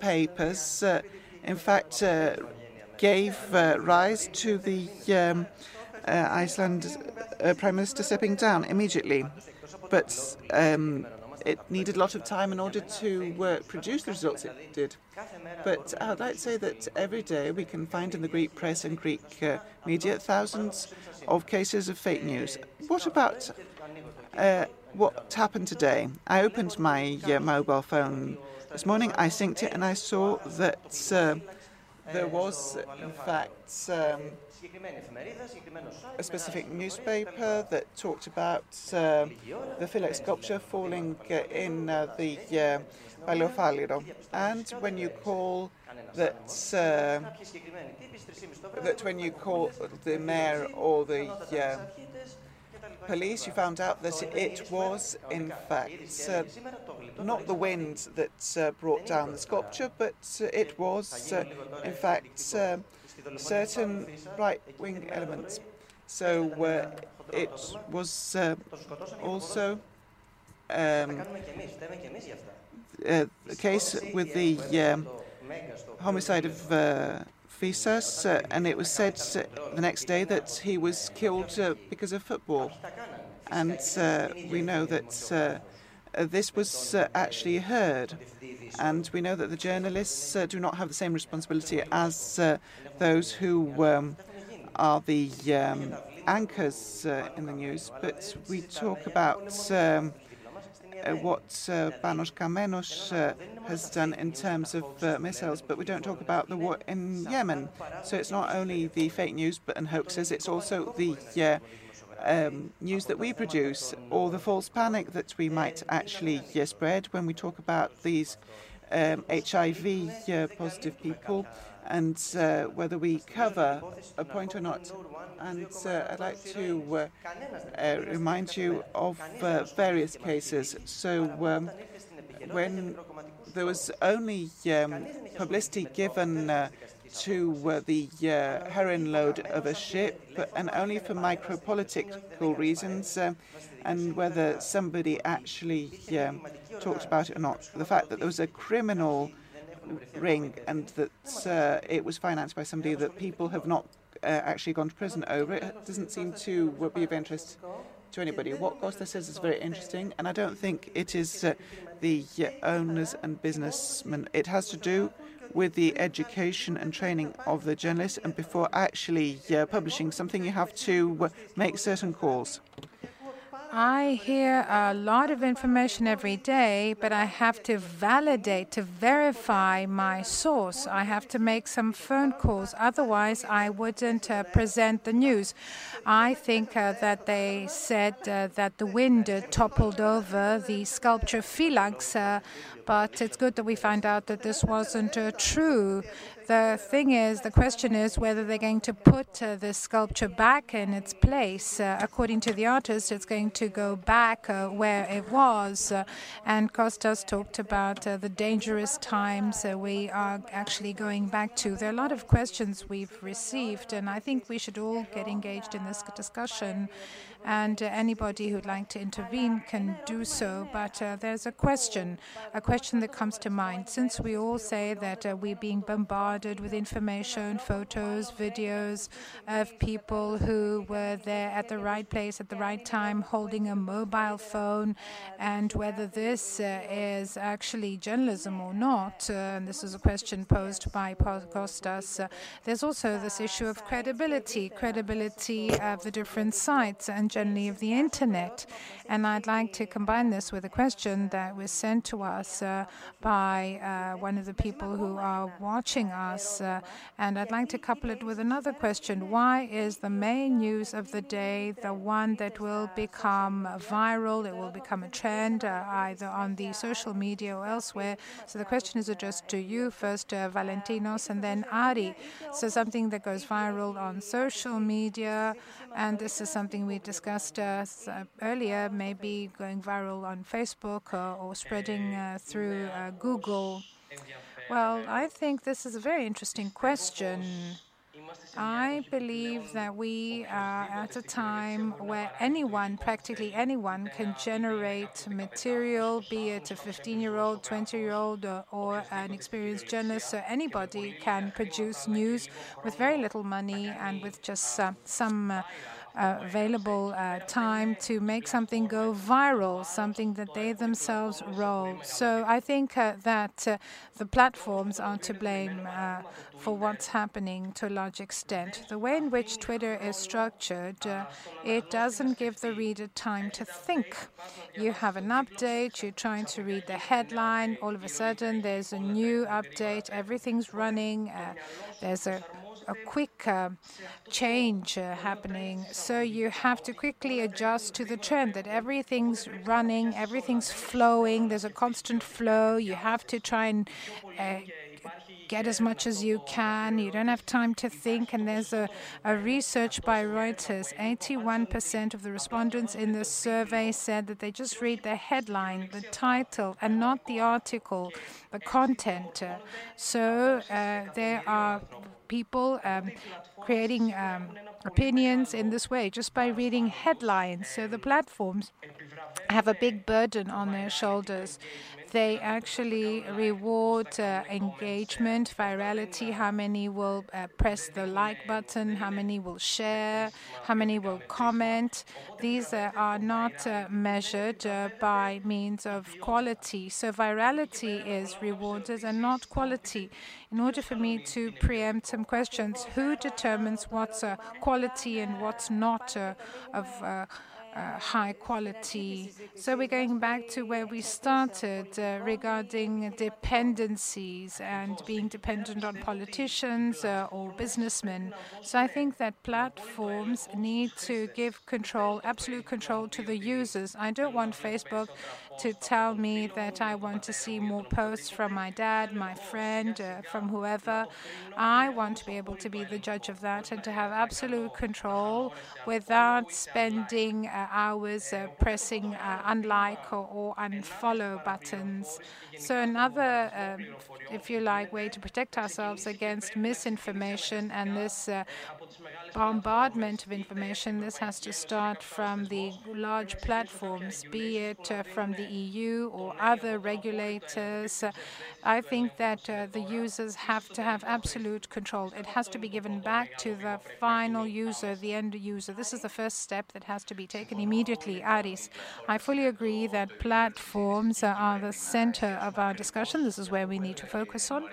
Papers, uh, in fact, uh, gave uh, rise to the um, Iceland Prime Minister stepping down immediately. But um, it needed a lot of time in order to uh, produce the results it did. But I'd like to say that every day we can find in the Greek press and Greek uh, media thousands of cases of fake news. What about uh, what happened today? I opened my uh, mobile phone this morning, I synced it, and I saw that uh, there was, in fact, um, a specific newspaper that talked about uh, the Phalanx sculpture falling in uh, the uh, And when you call that, uh, that when you call the mayor or the uh, police, you found out that it was, in fact, uh, not the wind that uh, brought down the sculpture, but uh, it was, uh, in fact, certain right-wing elements. So uh, it was uh, also um, uh, the case with the um, homicide of uh, Uh, and it was said the next day that he was killed uh, because of football. And we know that uh, this was uh, actually heard. And we know that the journalists uh, do not have the same responsibility as uh, those who um, are the um, anchors uh, in the news. But we talk about um, uh, what uh, Panos Kammenos uh, has done in terms of uh, missiles, but we don't talk about the war in Yemen. So it's not only the fake news but and hoaxes, it's also the uh, um, news that we produce or the false panic that we might actually uh, spread when we talk about these um, HIV uh, positive people and uh, whether we cover a point or not. And uh, I'd like to uh, uh, remind you of uh, various cases. So um, when there was only um, publicity given uh, to the heroin load of a ship, and only for micropolitical reasons, and whether somebody actually um, talked about it or not. The fact that there was a criminal ring and that uh, it was financed by somebody that people have not uh, actually gone to prison over it doesn't seem to be of interest to anybody. What Costa says is very interesting, and I don't think it is uh, the owners and businessmen. It has to do with the education and training of the journalists, and before actually uh, publishing something, you have to uh, make certain calls. I hear a lot of information every day, but I have to validate, to verify my source. I have to make some phone calls. Otherwise, I wouldn't uh, present the news. I think uh, that they said uh, that the wind toppled over the sculpture Phalanx, uh, but it's good that we find out that this wasn't uh, true. The thing is, the question is whether they're going to put uh, the sculpture back in its place. Uh, according to the artist, it's going to go back uh, where it was. Uh, and Kostas talked about uh, the dangerous times uh, we are actually going back to. There are a lot of questions we've received, and I think we should all get engaged in this discussion and uh, anybody who'd like to intervene can do so. But uh, there's a question, a question that comes to mind. Since we all say that uh, we're being bombarded with information, photos, videos of people who were there at the right place at the right time holding a mobile phone, and whether this is actually journalism or not, and this is a question posed by Kostas, uh, there's also this issue of credibility, credibility of the different sites. and generally of the internet. And I'd like to combine this with a question that was sent to us uh, by uh, one of the people who are watching us. Uh, and I'd like to couple it with another question. Why is the main news of the day the one that will become viral? It will become a trend uh, either on the social media or elsewhere. So the question is addressed to you first, uh, Valentinos, and then Ari. So something that goes viral on social media, and this is something we discussed uh, uh, earlier, maybe going viral on Facebook uh, or spreading through Google? Well, I think this is a very interesting question. I believe that we are at a time where anyone, practically anyone, can generate material, be it a 15 year old, 20 year old, or, or, an experienced journalist. So anybody can produce news with very little money and with just uh, some. Uh, uh, available uh, time to make something go viral, something that they themselves roll. So I think uh, that uh, the platforms are to blame uh, for what's happening to a large extent. The way in which Twitter is structured, uh, it doesn't give the reader time to think. You have an update, you're trying to read the headline, all of a sudden there's a new update, everything's running, there's a a quick uh, change uh, happening. So you have to quickly adjust to the trend that everything's running, everything's flowing, there's a constant flow. You have to try and uh, get as much as you can. You don't have time to think. And there's a, a research by Reuters 81% of the respondents in the survey said that they just read the headline, the title, and not the article, the content. So uh, there are people um, creating um, opinions in this way just by reading headlines. So the platforms have a big burden on their shoulders. They actually reward uh, engagement, virality, how many will uh, press the like button, how many will share, how many will comment. These uh, are not uh, measured uh, by means of quality. So virality is rewarded and not quality. In order for me to preempt some questions, who determines what's a quality and what's not of uh, high quality. So we're going back to where we started uh, regarding dependencies and being dependent on politicians uh, or businessmen. So I think that platforms need to give control, absolute control to the users. I don't want Facebook to tell me that I want to see more posts from my dad, my friend, uh, from whoever. I want to be able to be the judge of that and to have absolute control without spending uh, hours uh, pressing uh, unlike or, or, unfollow buttons. So, another, um, if you like, way to protect ourselves against misinformation and this uh, bombardment of information, this has to start from the large platforms, be it uh, from the EU or other regulators. I think that uh, the users have to have absolute control. It has to be given back to the final user, the end user. This is the first step that has to be taken immediately. Aris, I fully agree that platforms are the center of our discussion. This is where we need to focus on.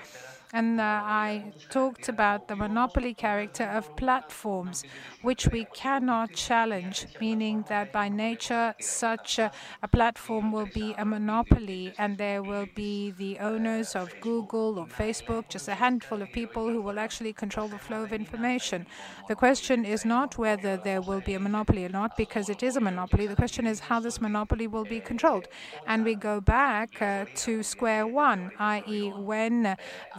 And uh, I talked about the monopoly character of platforms, which we cannot challenge, meaning that by nature, such a, a, platform will be a monopoly, and there will be the owners of Google or Facebook, just a handful of people who will actually control the flow of information. The question is not whether there will be a monopoly or not, because it is a monopoly. The question is how this monopoly will be controlled. And we go back uh, to square one, i.e., when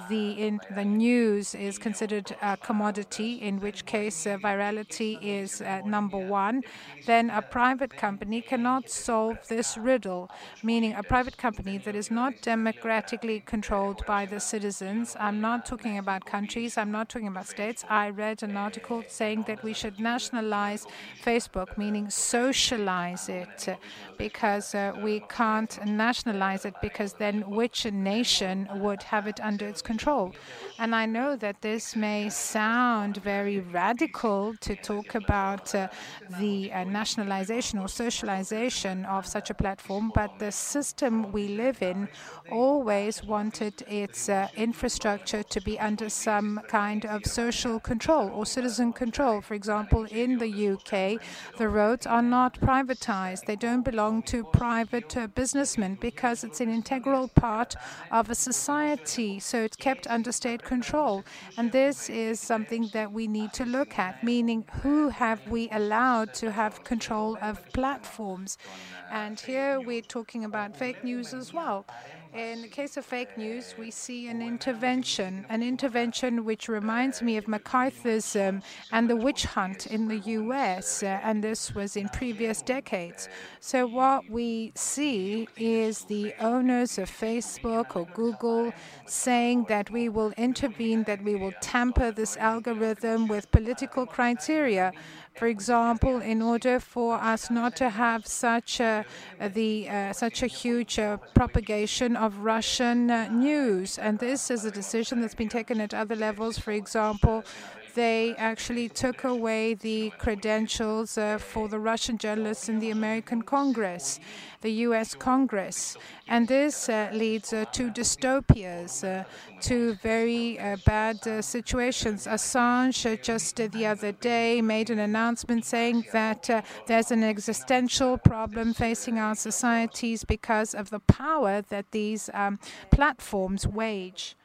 the in, the news is considered a commodity, in which case uh, virality is uh, number one, then a private company cannot solve this riddle, meaning a private company that is not democratically controlled by the citizens. I'm not talking about countries, I'm not talking about states. I read an article saying that we should nationalize Facebook, meaning socialize it, because uh, we can't nationalize it, because then which nation would have it under its control? Control. And I know that this may sound very radical to talk about uh, the uh, nationalization or socialization of such a platform, but the system we live in always wanted its uh, infrastructure to be under some kind of social control or citizen control. For example, in the UK, the roads are not privatized, they don't belong to private uh, businessmen because it's an integral part of a society. So it's kept kept under state control. And this is something that we need to look at, meaning who have we allowed to have control of platforms? And here we're talking about fake news as well. In the case of fake news, we see an intervention, an intervention which reminds me of McCarthyism and the witch hunt in the US, uh, and this was in previous decades. So, what we see is the owners of Facebook or Google saying that we will intervene, that we will tamper this algorithm with political criteria. For example, in order for us not to have such a, the uh, such a huge uh, propagation of Russian uh, news, and this is a decision that's been taken at other levels. For example, they actually took away the credentials uh, for the Russian journalists in the American Congress, the US Congress. And this uh, leads uh, to dystopias, uh, to very uh, bad uh, situations. Assange just the other day made an announcement saying that there's an existential problem facing our societies because of the power that these um, platforms wage.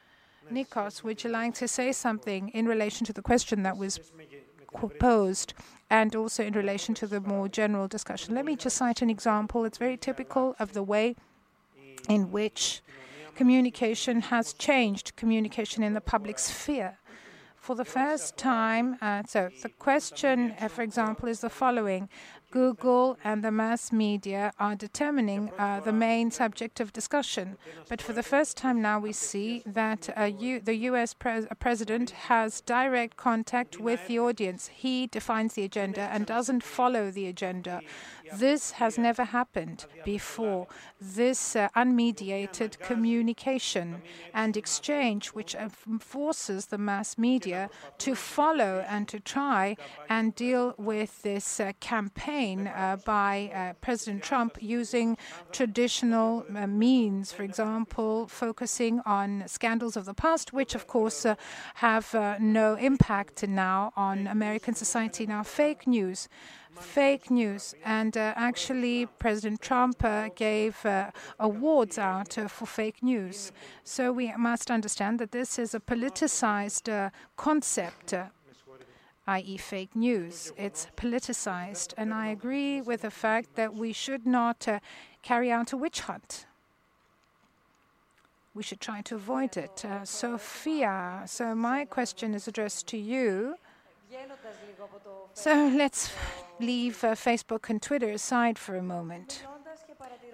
Nikos, would you like to say something in relation to the question that was posed and also in relation to the more general discussion? Let me just cite an example. It's very typical of the way in which communication has changed, communication in the public sphere. For the first time, uh, so the question, uh, for example, is the following Google and the mass media are determining uh, the main subject of discussion. But for the first time now, we see that uh, the US pres- president has direct contact with the audience. He defines the agenda and doesn't follow the agenda. This has never happened before. This uh, unmediated communication and exchange, which uh, forces the mass media to follow and to try and deal with this uh, campaign uh, by uh, President Trump using traditional uh, means, for example, focusing on scandals of the past, which of course have no impact now on American society. Now, fake news fake news. And uh, actually, President Trump uh, gave uh, awards out uh, for fake news. So we must understand that this is a politicized uh, concept. Uh, i.e., fake news. It's politicized. And I agree with the fact that we should not carry out a witch hunt we should try to avoid it. Uh, Sofia, so my question is addressed to you. So let's leave uh, Facebook and Twitter aside for a moment.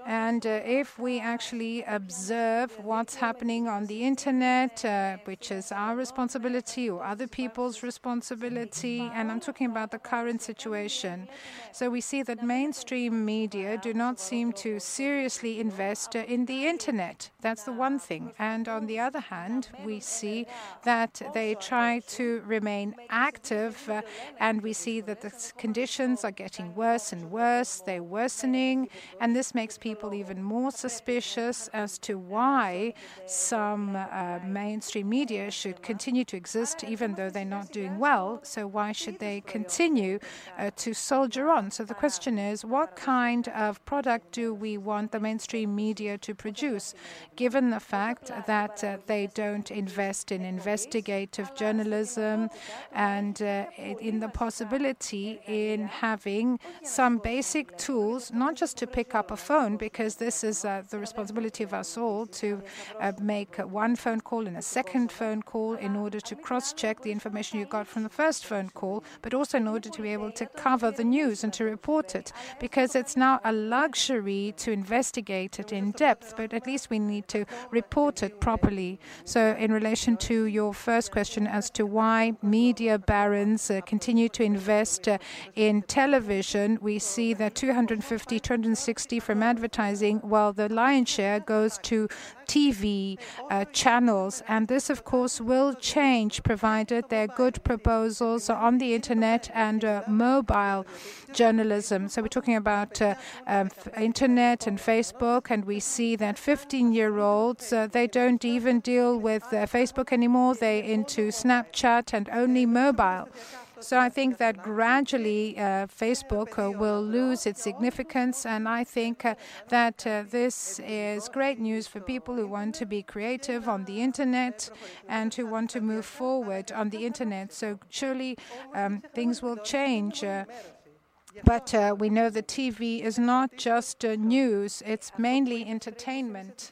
And uh, if we actually observe what's happening on the internet, uh, which is our responsibility or other people's responsibility, and I'm talking about the current situation. So we see that mainstream media do not seem to seriously invest uh, in the internet. That's the one thing. And on the other hand, we see that they try to remain active, uh, and we see that the conditions are getting worse and worse, they're worsening, and this makes people people even more suspicious as to why some uh, mainstream media should continue to exist even though they're not doing well. So, why should they continue uh, to soldier on? So, the question is what kind of product do we want the mainstream media to produce, given the fact that uh, they don't invest in investigative journalism and uh, in the possibility in having some basic tools, not just to pick up a phone, because this is uh, the responsibility of us all to uh, make one phone call and a second phone call in order to cross check the information you got from the first phone call, but also in order to be able to cover the news and to report it. Because it's now a luxury to investigate it in depth, but at least we need to report it properly. So, in relation to your first question as to why media barons uh, continue to invest uh, in television, we see that 250, 260 from advertising advertising, while the lion's share goes to TV uh, channels. And this, of course, will change provided there are good proposals on the internet and uh, mobile journalism. So we're talking about uh, um, internet and Facebook, and we see that 15-year-olds uh, they don't even deal with uh, Facebook anymore. They're into Snapchat and only mobile. So I think that gradually uh, Facebook uh, will lose its significance, and I think uh, that uh, this is great news for people who want to be creative on the internet and who want to move forward on the internet. So surely um, things will change. Uh, but uh, we know that TV is not just news, it's mainly entertainment.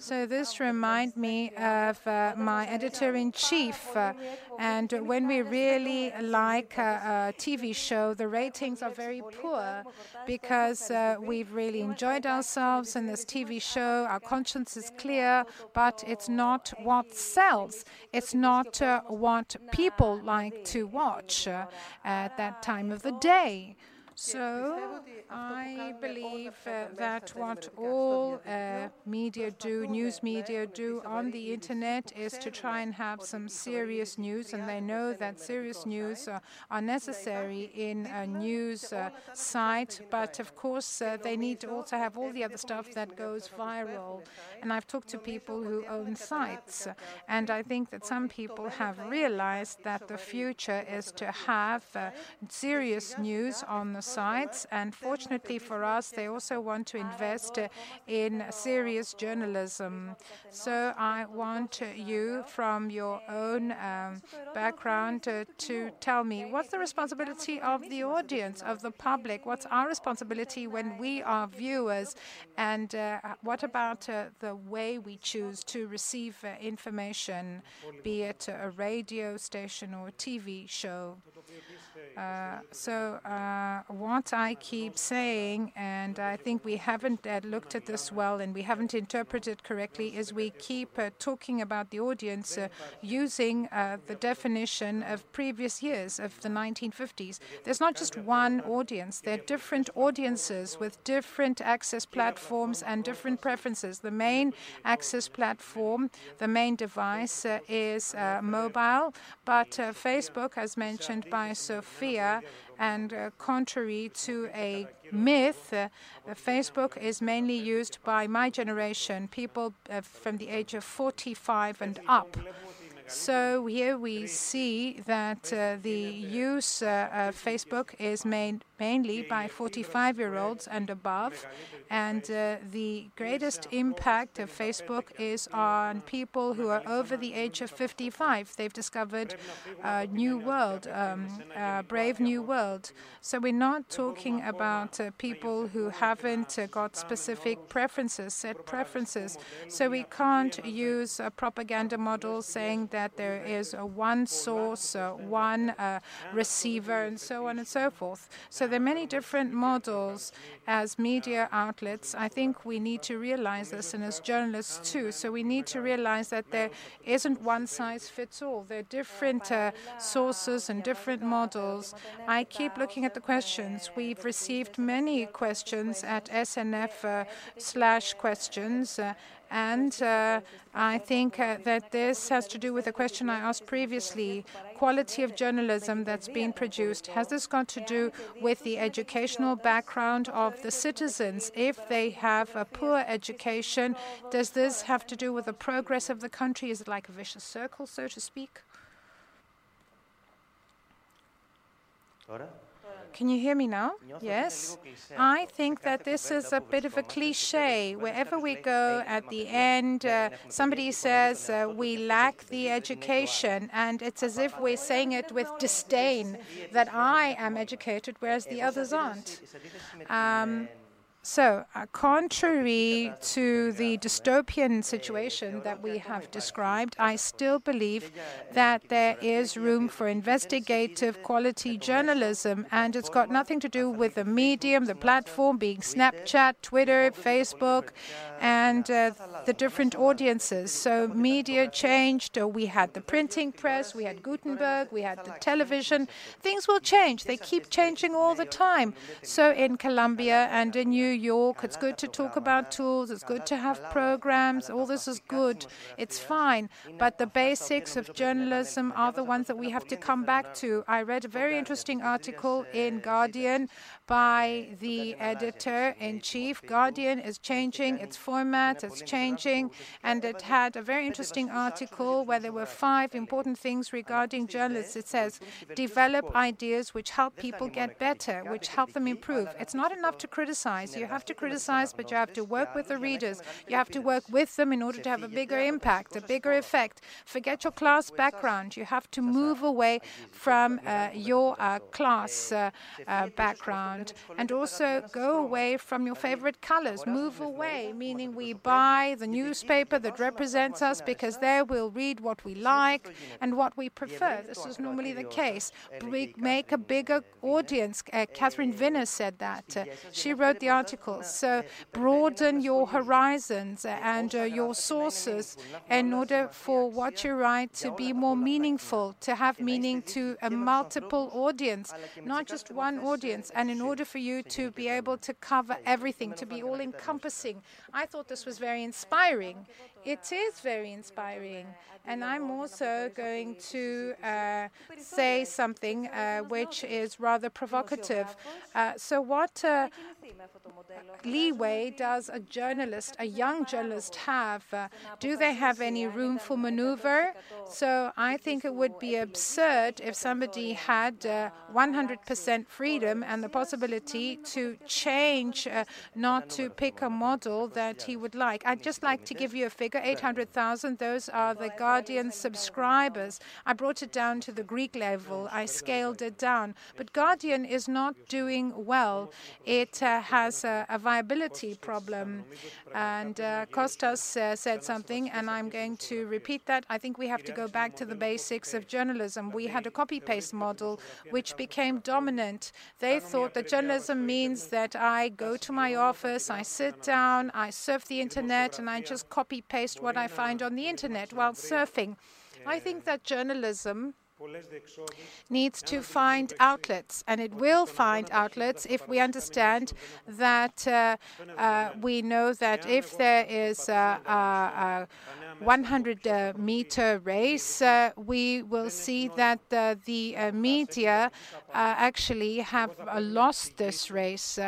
So this reminds me of uh, my editor-in-chief. Uh, and when we really like a, a, TV show, the ratings are very poor because uh, we've really enjoyed ourselves in this TV show. Our conscience is clear, but it's not what sells. It's not uh, what people like to watch uh, at that time of the day. So I believe uh, that what all uh, media do, news media do on the internet is to try and have some serious news, and they know that serious news uh, are necessary in a news uh, site. But of course, uh, they need to also have all the other stuff that goes viral. And I've talked to people who own sites, and I think that some people have realized that the future is to have uh, serious news on the sites. And fortunately for us, they also want to invest in serious journalism. So I want you, from your own um, background, uh, to tell me what's the responsibility of the audience, of the public? What's our responsibility when we are viewers? And uh, what about uh, the way we choose to receive uh, information, be it a radio station or a TV show? Uh, so, uh, what I keep saying, and I think we haven't uh, looked at this well and we haven't interpreted correctly, is we keep uh, talking about the audience uh, using uh, the definition of previous years, of the 1950s. There's not just one audience, there are different audiences with different access platforms and different preferences. The main access platform, the main device is mobile, but Facebook, as mentioned by Sophie, and uh, contrary to a myth, uh, Facebook is mainly used by my generation, people uh, from the age of 45 and up. So here we see that uh, the use uh, of Facebook is made mainly by 45 year olds and above. And uh, the greatest impact of Facebook is on people who are over the age of 55. They've discovered a new world, um, a brave new world. So we're not talking about uh, people who haven't uh, got specific preferences, set preferences. So we can't use a propaganda model saying that that there is one source, one uh, receiver, and so on and so forth. So there are many different models as media outlets. I think we need to realize this, and as journalists too. So we need to realize that there isn't one size fits all. There are different uh, sources and different models. I keep looking at the questions. We've received many questions at SNF uh, slash questions. And uh, I think uh, that this has to do with a question I asked previously quality of journalism that's being produced. Has this got to do with the educational background of the citizens? If they have a poor education, does this have to do with the progress of the country? Is it like a vicious circle, so to speak? Can you hear me now? Yes. I think that this is a bit of a cliche. Wherever we go at the end, uh, somebody says uh, we lack the education, and it's as if we're saying it with disdain that I am educated, whereas the others aren't. Um, so, uh, contrary to the dystopian situation that we have described, I still believe that there is room for investigative quality journalism, and it's got nothing to do with the medium, the platform being Snapchat, Twitter, Facebook, and uh, the different audiences. So, media changed. Uh, we had the printing press, we had Gutenberg, we had the television. Things will change, they keep changing all the time. So, in Columbia and in New York. It's good to talk about tools. It's good to have programs. All this is good. It's fine. But the basics of journalism are the ones that we have to come back to. I read a very interesting article in Guardian by the editor in chief. Guardian is changing its format, it's changing, and it had a very interesting article where there were five important things regarding journalists. It says, develop ideas which help people get better, which help them improve. It's not enough to criticize. You have to criticize, but you have to work with the readers. You have to work with them in order to have a bigger impact, a bigger effect. Forget your class background. You have to move away from uh, your uh, class uh, uh background and also go away from your favorite colors. Move away, meaning we buy the newspaper that represents us because there we'll read what we like and what we prefer. This is normally the case. We make a bigger audience. Uh, Katharine Viner said that. Uh, she wrote the article. So broaden your horizons and uh, your sources in order for what you write to be more meaningful, to have meaning to a multiple audience, not just one audience. And in order for you to be able to cover everything, to be all encompassing. I thought this was very inspiring. It is very inspiring. And I'm also going to uh, say something uh, which is rather provocative. Uh, so, what uh, leeway does a journalist, a young journalist, have? Uh, do they have any room for maneuver? So, I think it would be absurd if somebody had 100% uh, freedom and the possibility to change, not to pick a model that he would like. I'd just like to give you a figure 800,000. Those are the Guardian subscribers. I brought it down to the Greek level, I scaled it down. But Guardian is not doing well. It uh, has a, a, viability problem. And uh, Kostas uh, said something, and I'm going to repeat that. I think we have to go back to the basics of journalism. We had a copy paste model which became dominant. They thought that journalism means that I go to my office, I sit down, I surf the internet, and I just copy what I find on the internet while surfing. I think that journalism needs to find outlets, and it will find outlets if we understand that uh, uh, we know that if there is a, a, a 100 uh, meter race, uh, we will see that uh, the uh, media actually have lost this race.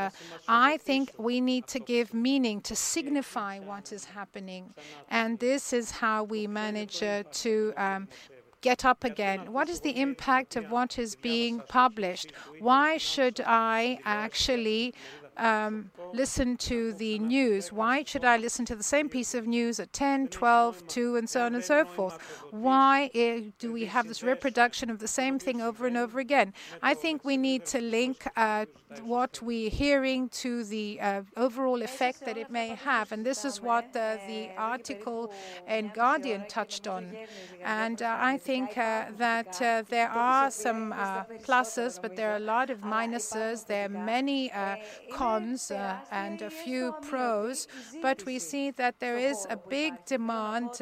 I think we need to give meaning to signify what is happening, and this is how we manage to um, get up again? What is the impact of what is being published? Why should I actually um, listen to the news? Why should I listen to the same piece of news at 10, 12, 2, and so on and so forth? Why uh, do we have this reproduction of the same thing over and over again? I think we need to link uh, what we're hearing to the uh, overall effect that it may have. And this is what uh, the article in Guardian touched on. And uh, I think uh, that uh, there are some uh, pluses, but there are a lot of minuses. There are many cons and a few pros. But we see that there is a big demand,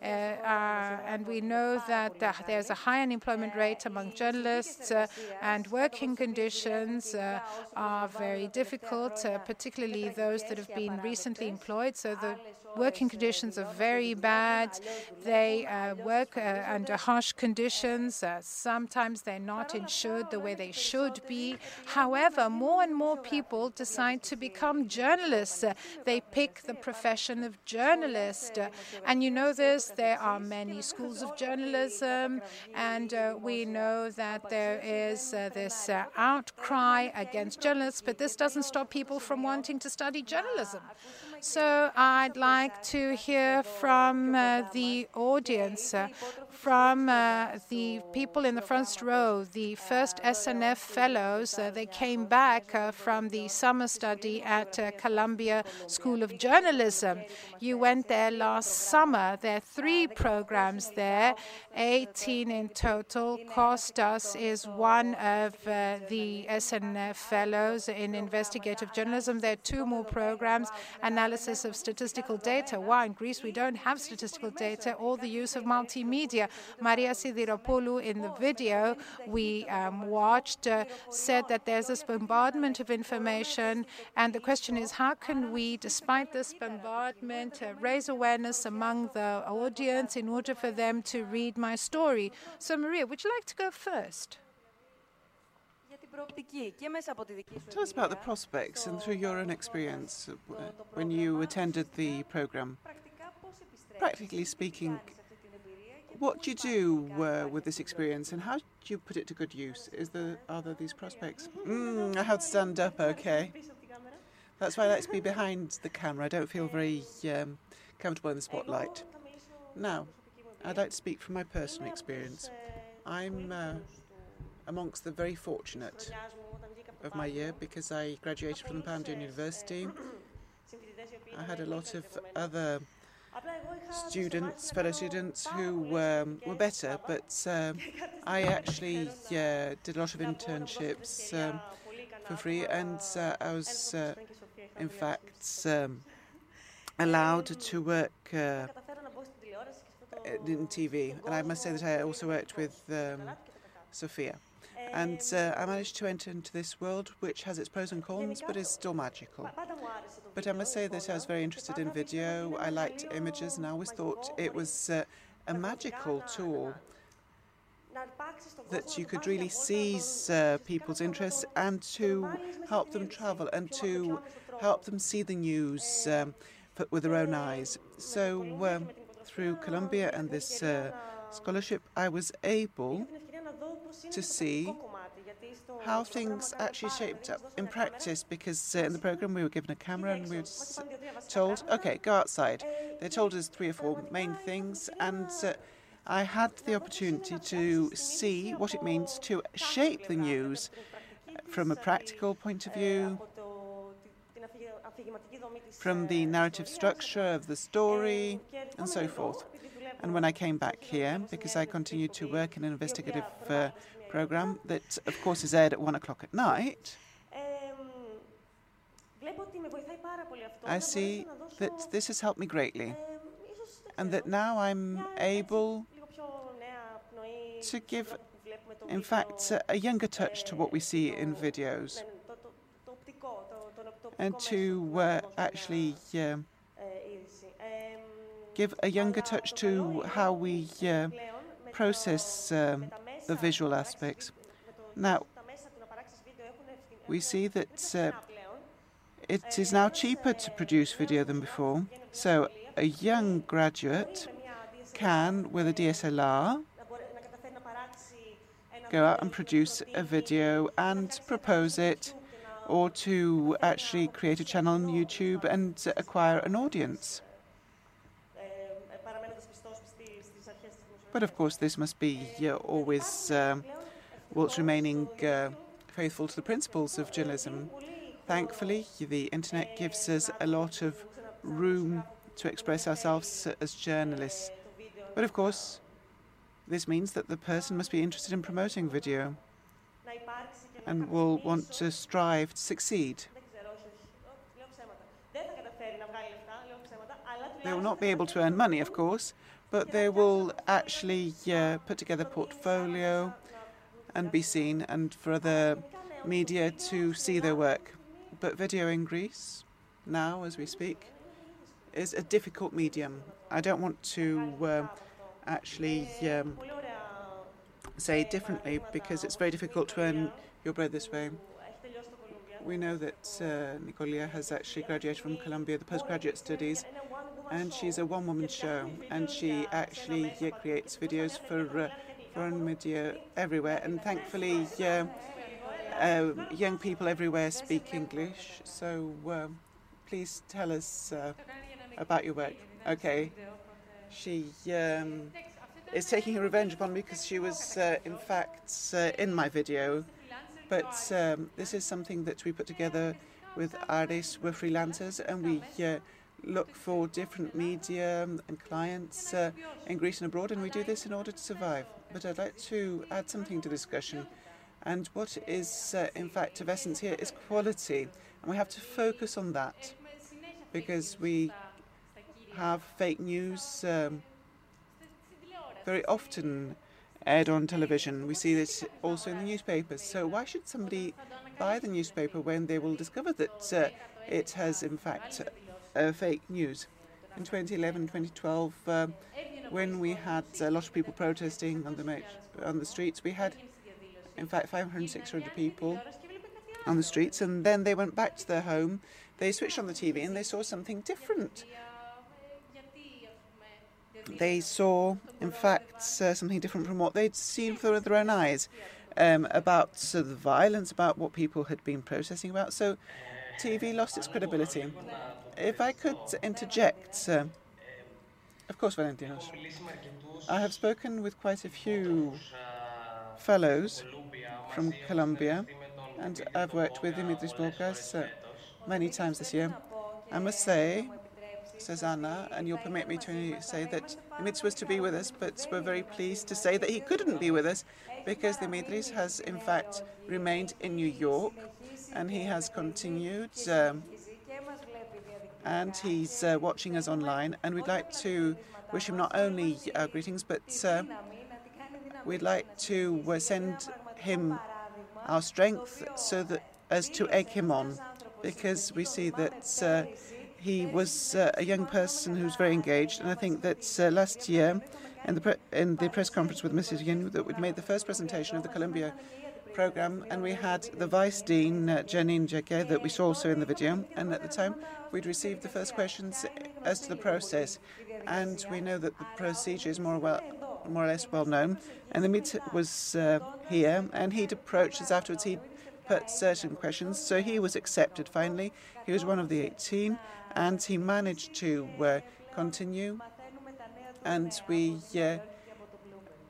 and we know that there's a high unemployment rate among journalists, and working conditions are very difficult, uh, particularly those that have been recently employed. So the working conditions are very bad. They uh, work uh, under harsh conditions. Uh, sometimes they're not insured the way they should be. However, more and more people decide to become journalists. Uh, they pick the profession of journalist. Uh, and you know this, there are many schools of journalism, and we know that there is this outcry against journalists, but this doesn't stop people from wanting to study journalism. So I'd like to hear from uh, the audience, uh, from uh, the people in the first row, the first SNF fellows. Uh, they came back uh, from the summer study at uh, Columbia School of Journalism. You went there last summer. There are three programs there, 18 in total. Kostas is one of the SNF fellows in investigative journalism. There are two more programs. Analysis of statistical data. Why in Greece we don't have statistical data or the use of multimedia. Maria Sidiropoulou in the video we um, watched uh, said that there's this bombardment of information, and the question is how can we, despite this bombardment, uh, raise awareness among the audience in order for them to read my story? So, Maria, would you like to go first? Tell us about the prospects and through your own experience uh, when you attended the program. Practically speaking, what do you do uh, with this experience and how do you put it to good use? Is there, are there these prospects? Mm, I have to stand up, okay. That's why I like to be behind the camera. I don't feel very um, comfortable in the spotlight. Now, I'd like to speak from my personal experience. I'm uh, amongst the very fortunate of my year because I graduated from the Pantheon University. I had a lot of other students, fellow students, who um, were better, but um, I actually uh, did a lot of internships um, for free, and uh, I was, uh, in fact, um, allowed to work uh, in TV. And I must say that I also worked with um, Sophia. And uh, I managed to enter into this world, which has its pros and cons, but is still magical. But I must say that I was very interested in video. I liked images, and I always thought it was uh, a magical tool that you could really seize uh, people's interests and to help them travel and to help them see the news um, with their own eyes. So, um, through Columbia and this uh, scholarship, I was able to see how things actually shaped up in practice because uh, in the program we were given a camera and we were told, okay, go outside. They told us three or four main things, and uh, I had the opportunity to see what it means to shape the news from a practical point of view, from the narrative structure of the story, and so forth. And when I came back here, because I continued to work in an investigative uh, program that, of course, is aired at one o'clock at night, I see that this has helped me greatly, and that now I'm able to give, in fact, a younger touch to what we see in videos, and to uh, actually uh, give a younger touch to how we uh, process um, the visual aspects. Now, we see that uh, it is now cheaper to produce video than before. So a young graduate can, with a DSLR, go out and produce a video and propose it, or to actually create a channel on YouTube and acquire an audience. But of course, this must be always um, whilst remaining uh, faithful to the principles of journalism. Thankfully, the internet gives us a lot of room to express ourselves as journalists. But of course, this means that the person must be interested in promoting video and will want to strive to succeed. They will not be able to earn money, of course, but they will actually put together portfolio and be seen, and for other media to see their work. But video in Greece, now as we speak, is a difficult medium. I don't want to uh, actually um, say differently because it's very difficult to earn your bread this way. We know that uh, Nicolia has actually graduated from Columbia, the postgraduate studies, and she's a one-woman show, and she actually yeah, creates videos for uh, media everywhere, and thankfully, uh, young people everywhere speak English. So uh, please tell us uh, about your work. Okay, she um, is taking revenge upon me because she was, uh, in fact, uh, in my video. But um, this is something that we put together with Aris. We're freelancers, and we look for different media and clients uh, in Greece and abroad, and we do this in order to survive. But I'd like to add something to the discussion. And what is, uh, in fact, of essence here is quality. And we have to focus on that because we have fake news um, very often aired on television. We see this also in the newspapers. So why should somebody buy the newspaper when they will discover that uh, it has, in fact, uh, fake news. In 2011, 2012, uh, when we had a lot of people protesting on the on the streets, we had, in fact, 500, 600 people on the streets, and then they went back to their home. They switched on the TV and they saw something different. They saw, in fact, uh, something different from what they'd seen with their own eyes um, about the violence, about what people had been protesting about. So TV lost its credibility. If I could interject, uh, of course, Valentinos. I have spoken with quite a few fellows from Columbia, and I've worked with Dimitris Boukas uh, many times this year. I must say, says Anna, and you'll permit me to say that Dimitris was to be with us, but we're very pleased to say that he couldn't be with us because Dimitris has, in fact, remained in New York and he has continued. Um, and he's uh, watching us online. And we'd like to wish him not only uh, greetings, but uh, we'd like to uh, send him our strength so that as to egg him on, because we see that uh, he was a young person who's very engaged. And I think that last year, in the, in the press conference with Mrs. Yin, that we made the first presentation of the Columbia program, and we had the Vice Dean, uh, Janine Jacquet, that we saw also in the video. And at the time, we'd received the first questions as to the process. And we know that the procedure is more, well, more or less well known. And the meet was uh, here, and he'd approached us afterwards. He'd put certain questions, so he was accepted finally. He was one of the 18, and he managed to uh, continue. And we uh,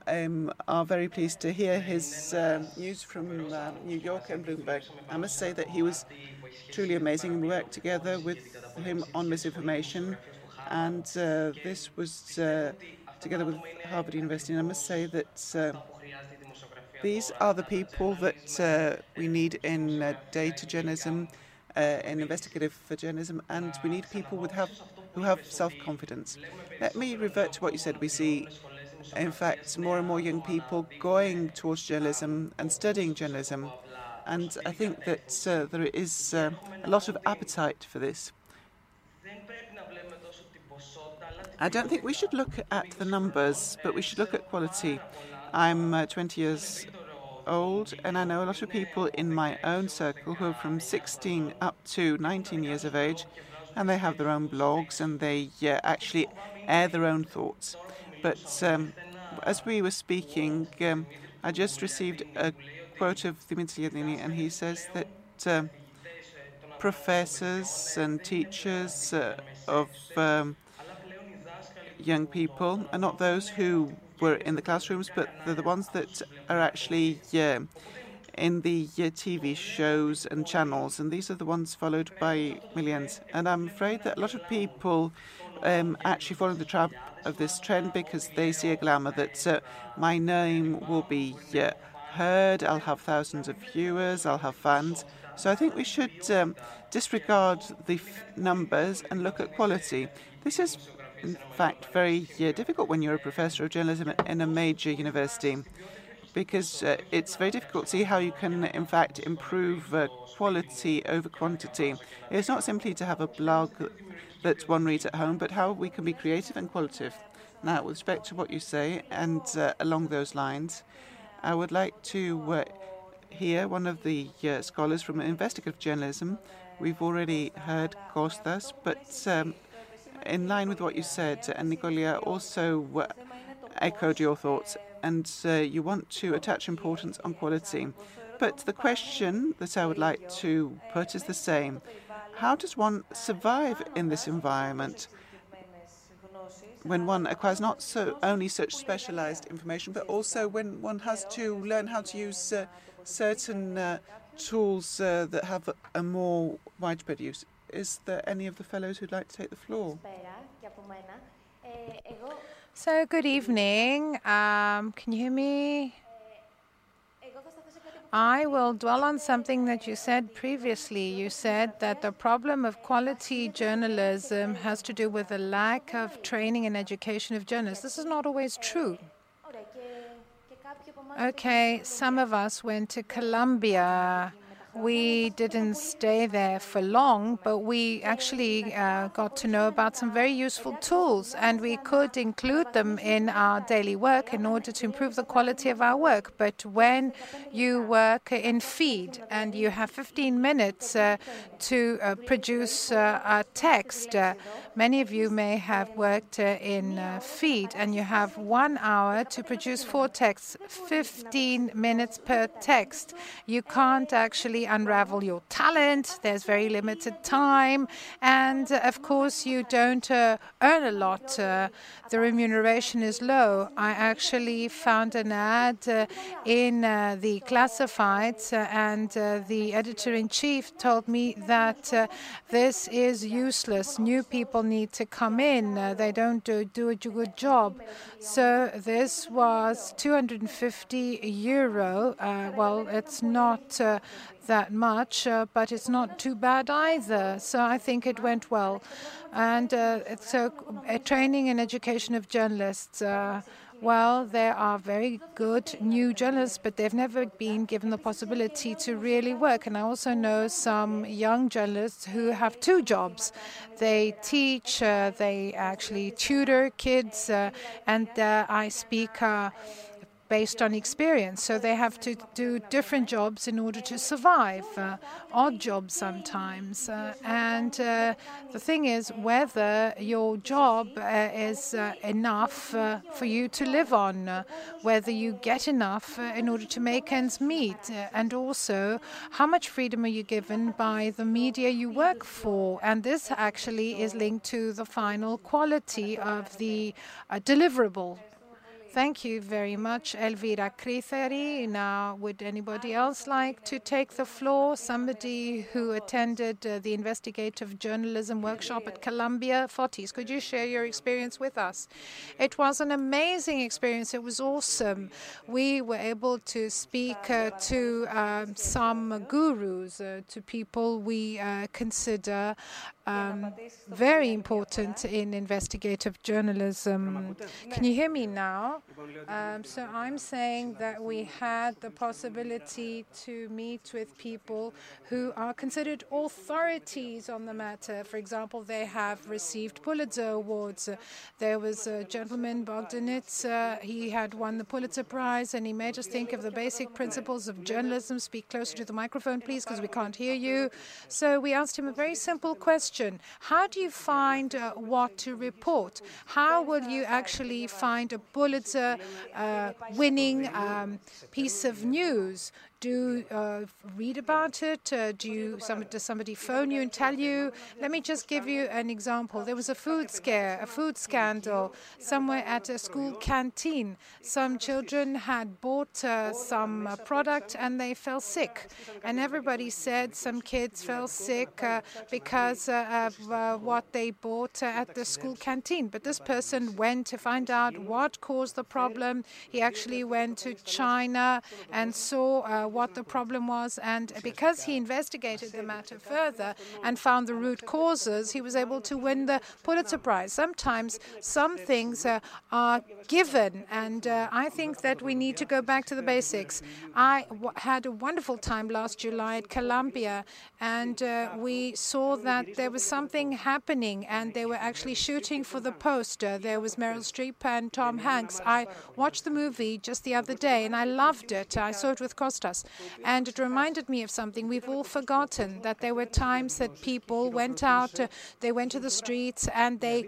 um, are very pleased to hear his uh, news from uh, New York and Bloomberg. I must say that he was truly amazing. We worked together with him on misinformation, and uh, this was uh, together with Harvard University. And I must say that uh, these are the people that uh, we need in data journalism, uh, in investigative journalism, and we need people with have, who have self-confidence. Let me revert to what you said. We see, in fact, more and more young people going towards journalism and studying journalism, and I think that uh, there is uh, a lot of appetite for this. I don't think we should look at the numbers, but we should look at quality. I'm uh, 20 years old, and I know a lot of people in my own circle who are from 16 up to 19 years of age, and they have their own blogs and they uh, actually air their own thoughts. But um, as we were speaking, um, I just received a quote of Dimitri Yadini, and he says that um, professors and teachers uh, of um, young people are not those who were in the classrooms, but they're the ones that are actually yeah, in the yeah, TV shows and channels, and these are the ones followed by millions. And I'm afraid that a lot of people um, actually into the trap of this trend because they see a glamour that uh, my name will be yeah, heard, I'll have thousands of viewers, I'll have fans. So I think we should um, disregard the numbers and look at quality. This is in fact, very uh, difficult when you're a professor of journalism in a major university because uh, it's very difficult to see how you can, in fact, improve uh, quality over quantity. It's not simply to have a blog that one reads at home, but how we can be creative and qualitative. Now, with respect to what you say, and uh, along those lines, I would like to uh, hear one of the uh, scholars from investigative journalism. We've already heard Kostas, but um, in line with what you said, and Nicolia also uh, echoed your thoughts, and uh, you want to attach importance on quality. But the question that I would like to put is the same. How does one survive in this environment when one acquires not so only such specialized information, but also when one has to learn how to use uh, certain uh, tools uh, that have a, more widespread use? Is there any of the fellows who'd like to take the floor? So, good evening. Um, can you hear me? I will dwell on something that you said previously. You said that the problem of quality journalism has to do with the lack of training and education of journalists. This is not always true. Okay, some of us went to Columbia we didn't stay there for long, but we actually uh, got to know about some very useful tools, and we could include them in our daily work in order to improve the quality of our work. But when you work in feed and you have 15 minutes uh, to uh, produce uh, a text, uh, many of you may have worked uh, in feed, and you have one hour to produce four texts, 15 minutes per text. You can't actually unravel your talent. There's very limited time. And uh, of course, you don't uh, earn a lot. Uh, the remuneration is low. I actually found an ad uh, in uh, the classifieds, uh, and the editor in chief told me that this is useless. New people need to come in, they don't do, do a good job. So this was 250 euro. well, it's not that much, uh, but it's not too bad either. So I think it went well. And uh, so, uh, training and education of journalists. Uh, well, there are very good new journalists, but they've never been given the possibility to really work. And I also know some young journalists who have two jobs. They teach, uh, they actually tutor kids, uh, and I speak based on experience. So they have to do different jobs in order to survive, uh, odd jobs sometimes. Uh, and uh, the thing is whether your job uh, is uh, enough uh, for you to live on, whether you get enough in order to make ends meet, and also how much freedom are you given by the media you work for. And this actually is linked to the final quality of the deliverable Thank you very much, Elvira Krithari. Now, would anybody else like to take the floor? Somebody who attended uh, the investigative journalism workshop at Columbia. Fotis, could you share your experience with us? It was an amazing experience. It was awesome. We were able to speak uh, to um, some gurus, uh, to people we uh, consider um, very important in investigative journalism. Can you hear me now? Um, so I'm saying that we had the possibility to meet with people who are considered authorities on the matter. For example, they have received Pulitzer Awards. There was a gentleman, Bogdanich, uh, he had won the Pulitzer Prize, and he made us think of the basic principles of journalism. Speak closer to the microphone, please, because we can't hear you. So we asked him a very simple question How do you find uh, what to report? How will you actually find a Pulitzer uh, winning um, piece of news? Do uh, read about it? Uh, do you, some, does somebody phone you and tell you? Let me just give you an example. There was a food scare, a food scandal somewhere at a school canteen. Some children had bought uh, some uh, product and they fell sick. And everybody said some kids fell sick uh, because uh, of what they bought at the school canteen. But this person went to find out what caused the problem. He actually went to China and saw what the problem was. And because he investigated the matter further and found the root causes, he was able to win the Pulitzer Prize. Sometimes some things uh, are given, and uh, I think that we need to go back to the basics. I had a wonderful time last July at Columbia, and uh, we saw that there was something happening, and they were actually shooting for the poster. There was Meryl Streep and Tom Hanks. I watched the movie just the other day, and I loved it. I saw it with Kostas. And it reminded me of something we've all forgotten that there were times that people went out, uh, they went to the streets, and they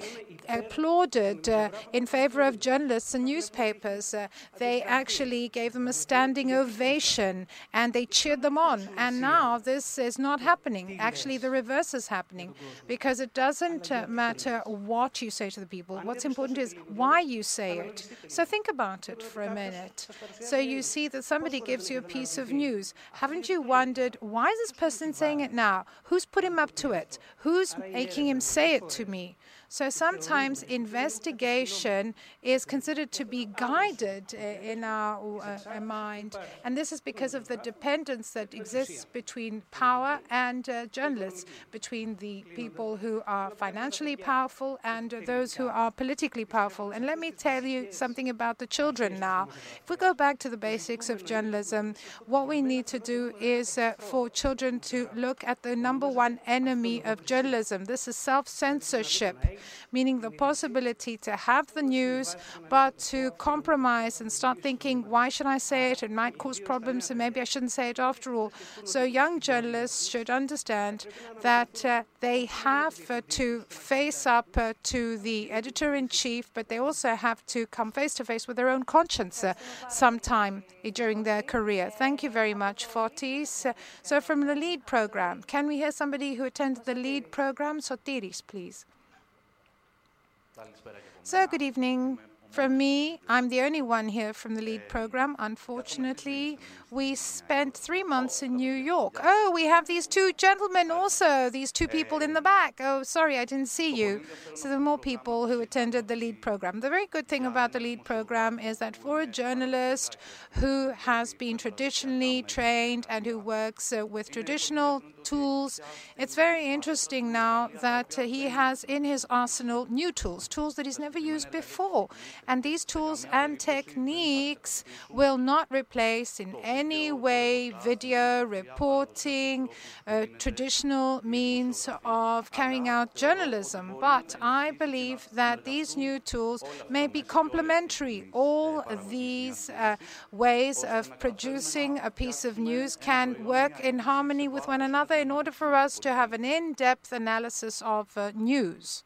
applauded uh, in favor of journalists and newspapers. Uh, they actually gave them a standing ovation and they cheered them on. And now this is not happening. Actually, the reverse is happening because it doesn't uh, matter what you say to the people. What's important is why you say it. So think about it for a minute. So you see that somebody gives you a piece of news. Haven't you wondered why is this person saying it now? Who's put him up to it? Who's making him say it to me? So sometimes investigation is considered to be guided in our uh, mind, and this is because of the dependence that exists between power and uh, journalists, between the people who are financially powerful and uh, those who are politically powerful. And let me tell you something about the children now. If we go back to the basics of journalism, what we need to do is uh, for children to look at the number one enemy of journalism. This is self censorship meaning the possibility to have the news, but to compromise and start thinking, why should I say it? It might cause problems, and maybe I shouldn't say it after all. So young journalists should understand that uh, they have uh, to face up uh, to the editor in chief, but they also have to come face to face with their own conscience uh, sometime during their career. Thank you very much, Fotis. so, from the Lede program, can we hear somebody who attended the Lede program? Sotiris, please. So, good evening. From me, I'm the only one here from the Lede program. Unfortunately, we spent three months in New York. Oh, we have these two gentlemen also, these two people in the back. Oh, sorry, I didn't see you. So there were more people who attended the Lede program. The very good thing about the Lede program is that for a journalist who has been traditionally trained and who works uh, with traditional tools, it's very interesting now that uh, he has in his arsenal new tools, tools that he's never used before. And these tools and techniques will not replace in any way video reporting, uh, traditional means of carrying out journalism. But I believe that these new tools may be complementary. All these uh, ways of producing a piece of news can work in harmony with one another in order for us to have an in depth analysis of uh, news.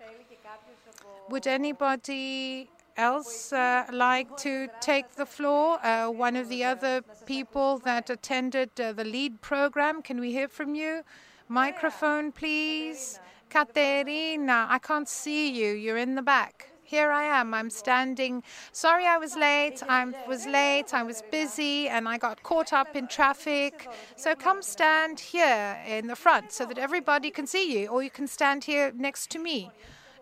Would anybody else uh, like to take the floor? Uh, one of the other people that attended uh, the Lede program, can we hear from you? Microphone, please. Katerina, I can't see you. You're in the back. Here I am. I'm standing. Sorry I was late. I was late. I was busy and I got caught up in traffic. So come stand here in the front so that everybody can see you, or you can stand here next to me.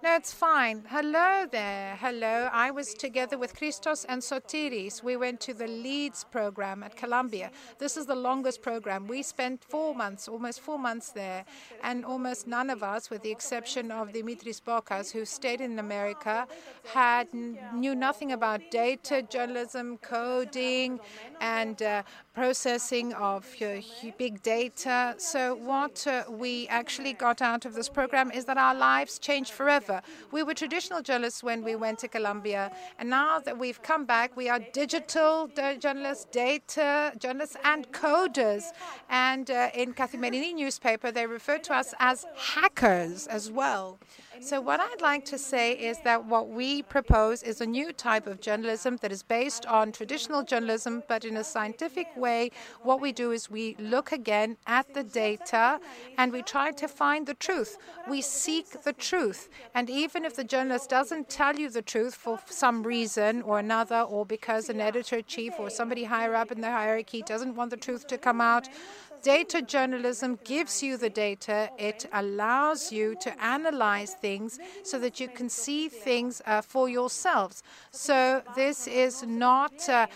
No, it's fine. Hello there. Hello. I was together with Christos and Sotiris. We went to the Leeds program at Columbia. This is the longest program. We spent four months, almost four months there, and almost none of us, with the exception of Dimitris Bokas, who stayed in America, had knew nothing about data journalism, coding, and uh, processing of uh, big data. So what uh, we actually got out of this program is that our lives changed forever. We were traditional journalists when we went to Columbia, and now that we've come back, we are digital journalists, data journalists, and coders. And uh, in Kathimerini newspaper, they refer to us as hackers as well. So, what I'd like to say is that what we propose is a new type of journalism that is based on traditional journalism, but in a scientific way. What we do is we look again at the data and we try to find the truth. We seek the truth. And even if the journalist doesn't tell you the truth for some reason or another, or because an editor chief or somebody higher up in the hierarchy doesn't want the truth to come out, Data journalism gives you the data. It allows you to analyze things so that you can see things uh, for yourselves. So this is not uh,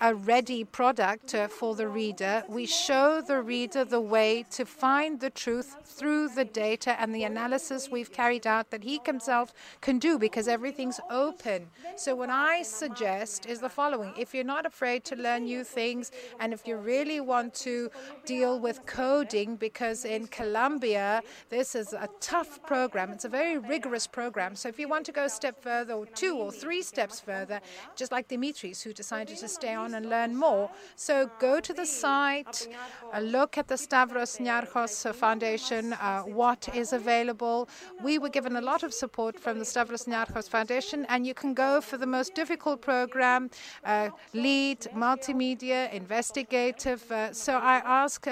a ready product uh, for the reader. We show the reader the way to find the truth through the data and the analysis we've carried out that he himself can do because everything's open. So what I suggest is the following. If you're not afraid to learn new things and if you really want to deal deal with coding because in Columbia, this is a tough program. It's a very rigorous program. So if you want to go a step further, or two or three steps further, just like Dimitris, who decided to stay on and learn more. So go to the site, uh, look at the Stavros Niarchos Foundation, uh, what is available. We were given a lot of support from the Stavros Niarchos Foundation, and you can go for the most difficult program, uh, Lede, multimedia, investigative. Uh, so I ask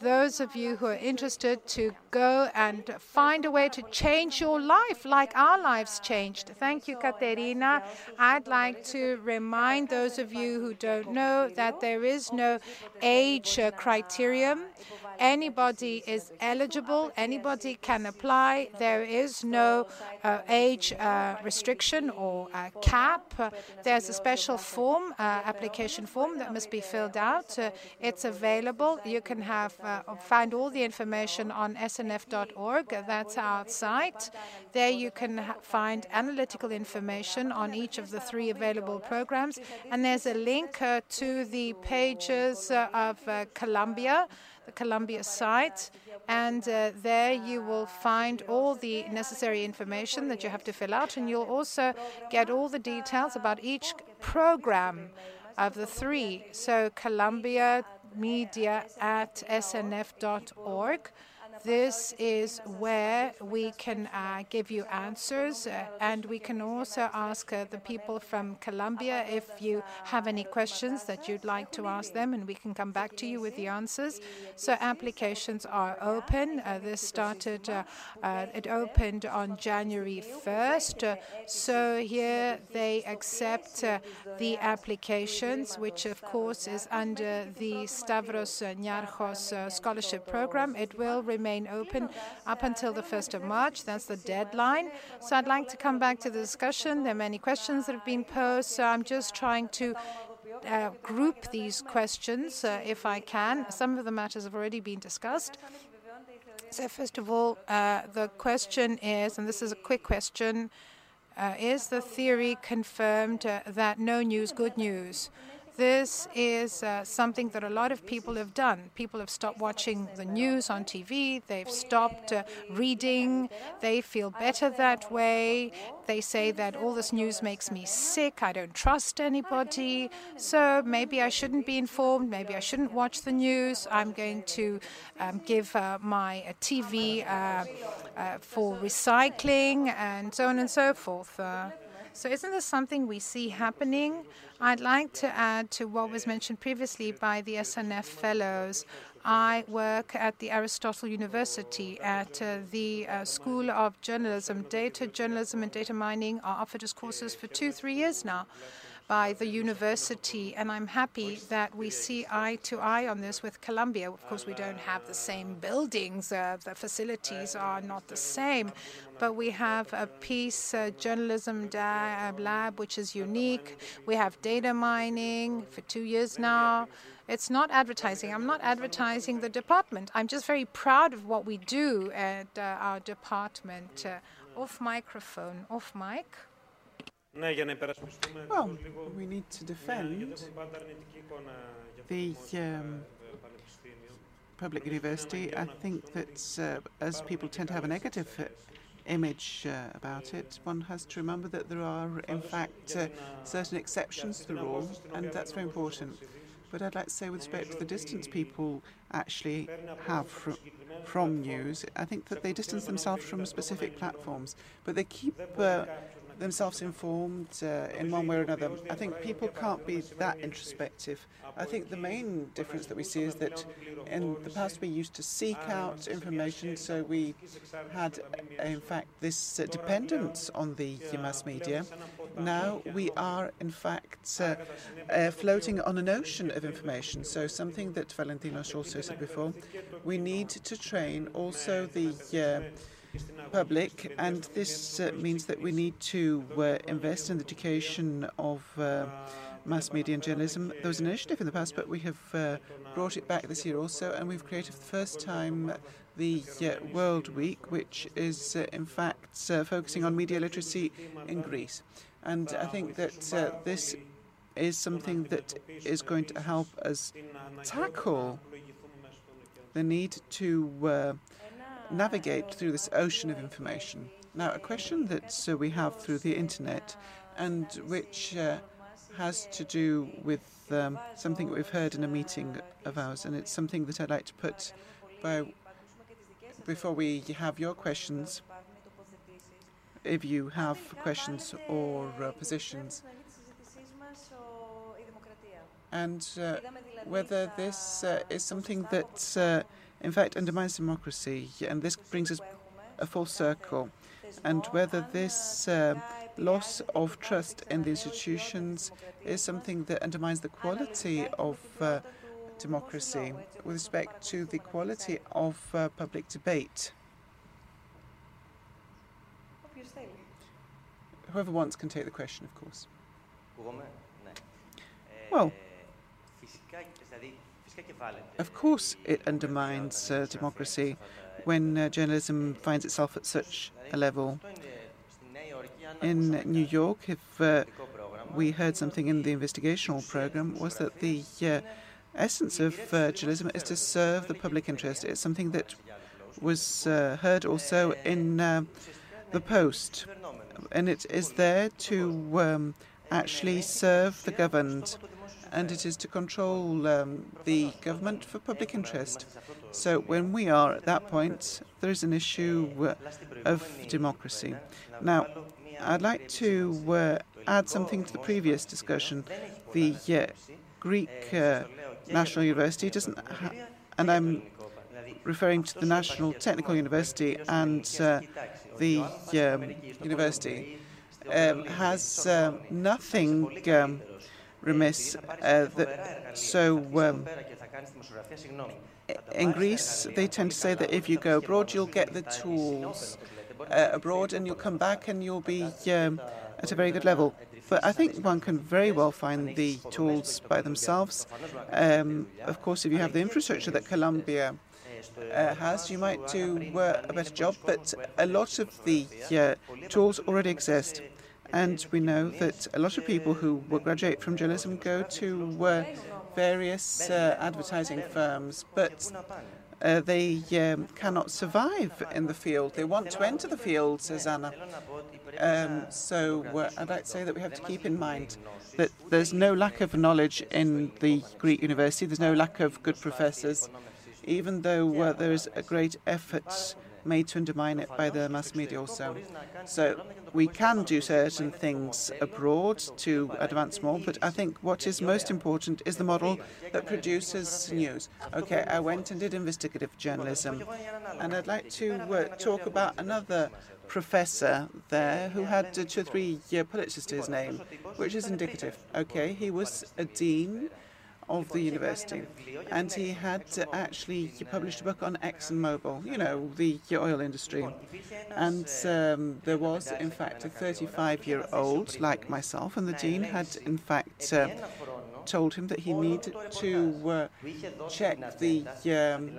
those of you who are interested to go and find a way to change your life like our lives changed. Thank you, Katerina. I'd like to remind those of you who don't know that there is no age uh, criterion. Anybody is eligible, anybody can apply. There is no uh, age uh, restriction or uh, cap. there's a special form, uh, application form that must be filled out. Uh, it's available. You can have uh, find all the information on snf.org. That's our site. There you can find analytical information on each of the three available programs, and there's a link to the pages of Columbia, the Columbia site. And uh, there you will find all the necessary information that you have to fill out, and you'll also get all the details about each program of the three. So, Columbia, media at snf.org. This is where we can uh, give you answers, uh, and we can also ask uh, the people from Columbia if you have any questions that you'd like to ask them, and we can come back to you with the answers. So applications are open. Uh, this started, uh, uh, it opened on January 1st. so here they accept the applications, which of course is under the Stavros Niarchos Scholarship Program. It will remain remain open up until the 1st of March. That's the deadline. So I'd like to come back to the discussion. There are many questions that have been posed, so I'm just trying to uh, group these questions uh, if I can. Some of the matters have already been discussed. So, first of all, uh, the question is, and this is a quick question Uh, is the theory confirmed uh, that no news, good news? This is uh, something that a lot of people have done. People have stopped watching the news on TV, they've stopped uh, reading, they feel better that way. They say that all this news makes me sick, I don't trust anybody, so maybe I shouldn't be informed, maybe I shouldn't watch the news. I'm going to um, give uh, my uh, TV uh, uh, for recycling and so on and so forth. So, isn't this something we see happening? I'd like to add to what was mentioned previously by the SNF Fellows. I work at the Aristotle University at uh, the uh, School of Journalism. Data journalism and data mining are offered as courses for two, three years now by the university, and I'm happy that we see eye to eye on this with Columbia. Of course, we don't have the same buildings, uh, the facilities are not the same, but we have a peace uh, journalism lab which is unique. We have data mining for two years now. It's not advertising. I'm not advertising the department. I'm just very proud of what we do at uh, our department. Uh, off microphone, off mic. Well, we need to defend the um, public university. I think that uh, as people tend to have a negative uh, image uh, about it, one has to remember that there are, in fact, uh, certain exceptions to the rule, and that's very important. But I'd like to say, with respect to the distance people actually have from, from news, I think that they distance themselves from specific platforms, but they keep uh, themselves informed uh, in one way or another. I think people can't be that introspective. I think the main difference that we see is that in the past we used to seek out information, so we had, in fact, this uh, dependence on the mass media. Now we are, in fact, uh, uh, floating on an ocean of information. So something that Valentinos also said before, we need to train also the uh, public, and this uh, means that we need to uh, invest in the education of uh, mass media and journalism. There was an initiative in the past, but we have uh, brought it back this year also, and we've created for the first time the uh, World Week, which is uh, in fact focusing on media literacy in Greece. And I think that this is something that is going to help us tackle the need to navigate through this ocean of information. Now, a question that uh, we have through the internet and which uh, has to do with um, something that we've heard in a meeting of ours, and it's something that I'd like to put by before we have your questions. If you have questions or uh, positions, and uh, whether this uh, is something that uh, in fact, undermines democracy. And this brings us a full circle. And whether this uh, loss of trust in the institutions is something that undermines the quality of uh, democracy with respect to the quality of uh, public debate. Whoever wants can take the question, of course. Well, of course, it undermines uh, democracy when uh, journalism finds itself at such a level. In New York, if uh, we heard something in the investigational program, was that the uh, essence of uh, journalism is to serve the public interest. It's something that was uh, heard also in the Post, and it is there to um, actually serve the governed and it is to control um, the government for public interest. So when we are at that point, there is an issue uh, of democracy. Now, I'd like to uh, add something to the previous discussion. The uh, Greek uh, National University doesn't, and I'm referring to the National Technical University and uh, the um, university, um, has uh, nothing. Um, remiss. Uh, so um, in Greece, they tend to say that if you go abroad, you'll get the tools uh, abroad and you'll come back and you'll be um, at a very good level. But I think one can very well find the tools by themselves. Um, of course, if you have the infrastructure that Columbia uh, has, you might do uh, a better job, but a lot of the uh, tools already exist. And we know that a lot of people who graduate from journalism go to uh, various uh, advertising firms, but uh, they um, cannot survive in the field. They want to enter the field, says Anna. Um, so uh, I'd like to say that we have to keep in mind that there's no lack of knowledge in the Greek university, there's no lack of good professors, even though uh, there is a great effort made to undermine it by the mass media also. So we can do certain things abroad to advance more, but I think what is most important is the model that produces news. Okay, I went and did investigative journalism, and I'd like to uh, talk about another professor there who had two or three uh, Pulitzers to his name, which is indicative. Okay, he was a dean of the university. And he had actually published a book on ExxonMobil, you know, the oil industry. And um, there was, in fact, a 35 year old like myself, and the dean had, in fact, uh, told him that he needed to uh, check the. Um,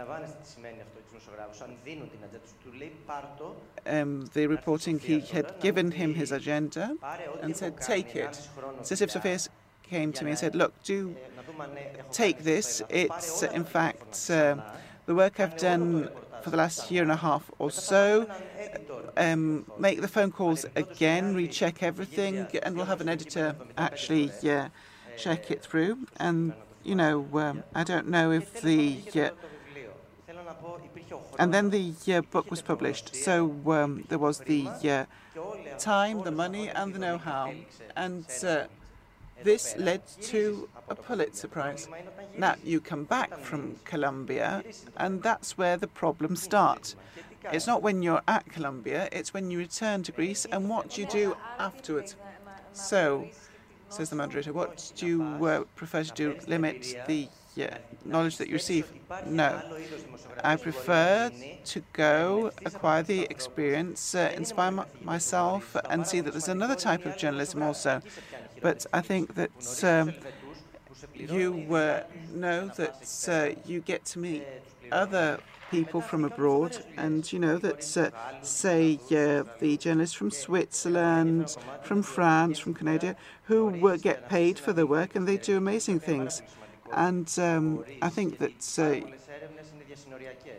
um, the reporting, he had given him his agenda and said, Take it. Sisif Sofias came to me and said, Look, do take this. It's, in fact, uh, the work I've done for the last year and a half or so. Um, make the phone calls again, recheck everything, and we'll have an editor actually check it through. And, you know, um, I don't know if the. Uh, and then the uh, book was published. So um, there was the uh, time, the money, and the know how. And uh, this led to a Pulitzer Prize. Now, you come back from Columbia, and that's where the problems start. It's not when you're at Columbia, it's when you return to Greece and what you do afterwards. So, says the moderator, what do you uh, prefer to do? Limit the uh, knowledge that you receive? No. I prefer to go acquire the experience, uh, inspire myself, and see that there's another type of journalism also. But I think that um, you uh, know that uh, you get to meet other people from abroad, and you know that, uh, say, uh, the journalists from Switzerland, from France, from Canada, who get paid for their work and they do amazing things. And um, I think that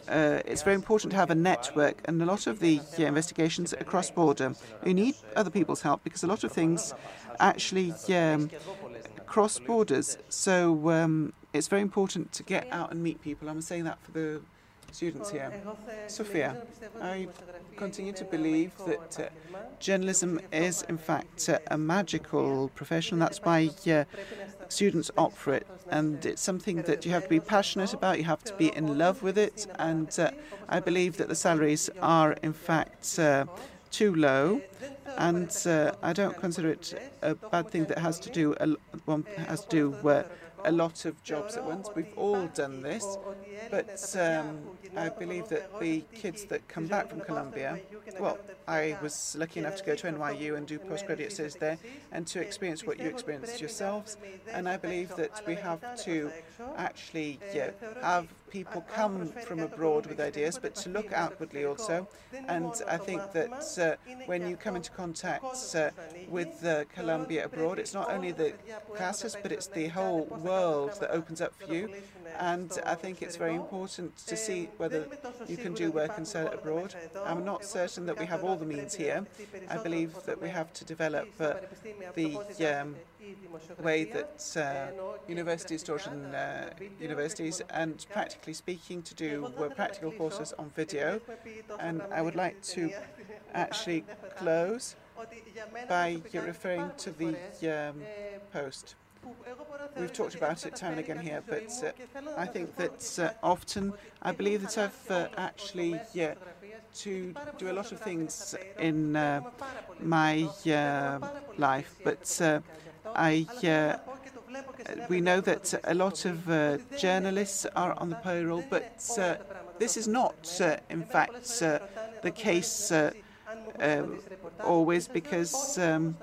uh, uh, it's very important to have a network, and a lot of the yeah, investigations are cross border. You need other people's help because a lot of things actually cross borders. So um, it's very important to get out and meet people. I'm saying that for the students here. Sofia, I continue to believe that uh, journalism is, in fact, uh, a magical profession. That's why uh, students opt for it. And it's something that you have to be passionate about, you have to be in love with it. And uh, I believe that the salaries are, in fact, uh, too low. And uh, I don't consider it a bad thing that has to do, one has to do a lot of jobs at once. We've all done this, but um, I believe that the kids that come back from Columbia, well, I was lucky enough to go to NYU and do postgraduate studies there and to experience what you experienced yourselves. And I believe that we have to actually yeah, have people come from abroad with ideas, but to look outwardly also. And I think that uh, when you come into contact uh, with uh, Columbia abroad, it's not only the classes, but it's the whole world that opens up for you. And I think it's very important to see whether you can do work and sell it abroad. I'm not certain that we have all the means here. I believe that we have to develop uh, the um, way that uh, universities taught in uh, universities and practically speaking to do uh, practical courses on video. And I would like to actually close by referring to the um, post. We've talked about it time and again here, but uh, I think that uh, often I believe that I've uh, actually yeah, to do a lot of things in uh, my uh, life, but uh, we know that a lot of uh, journalists are on the payroll, but uh, this is not, uh, in fact, the case always because um,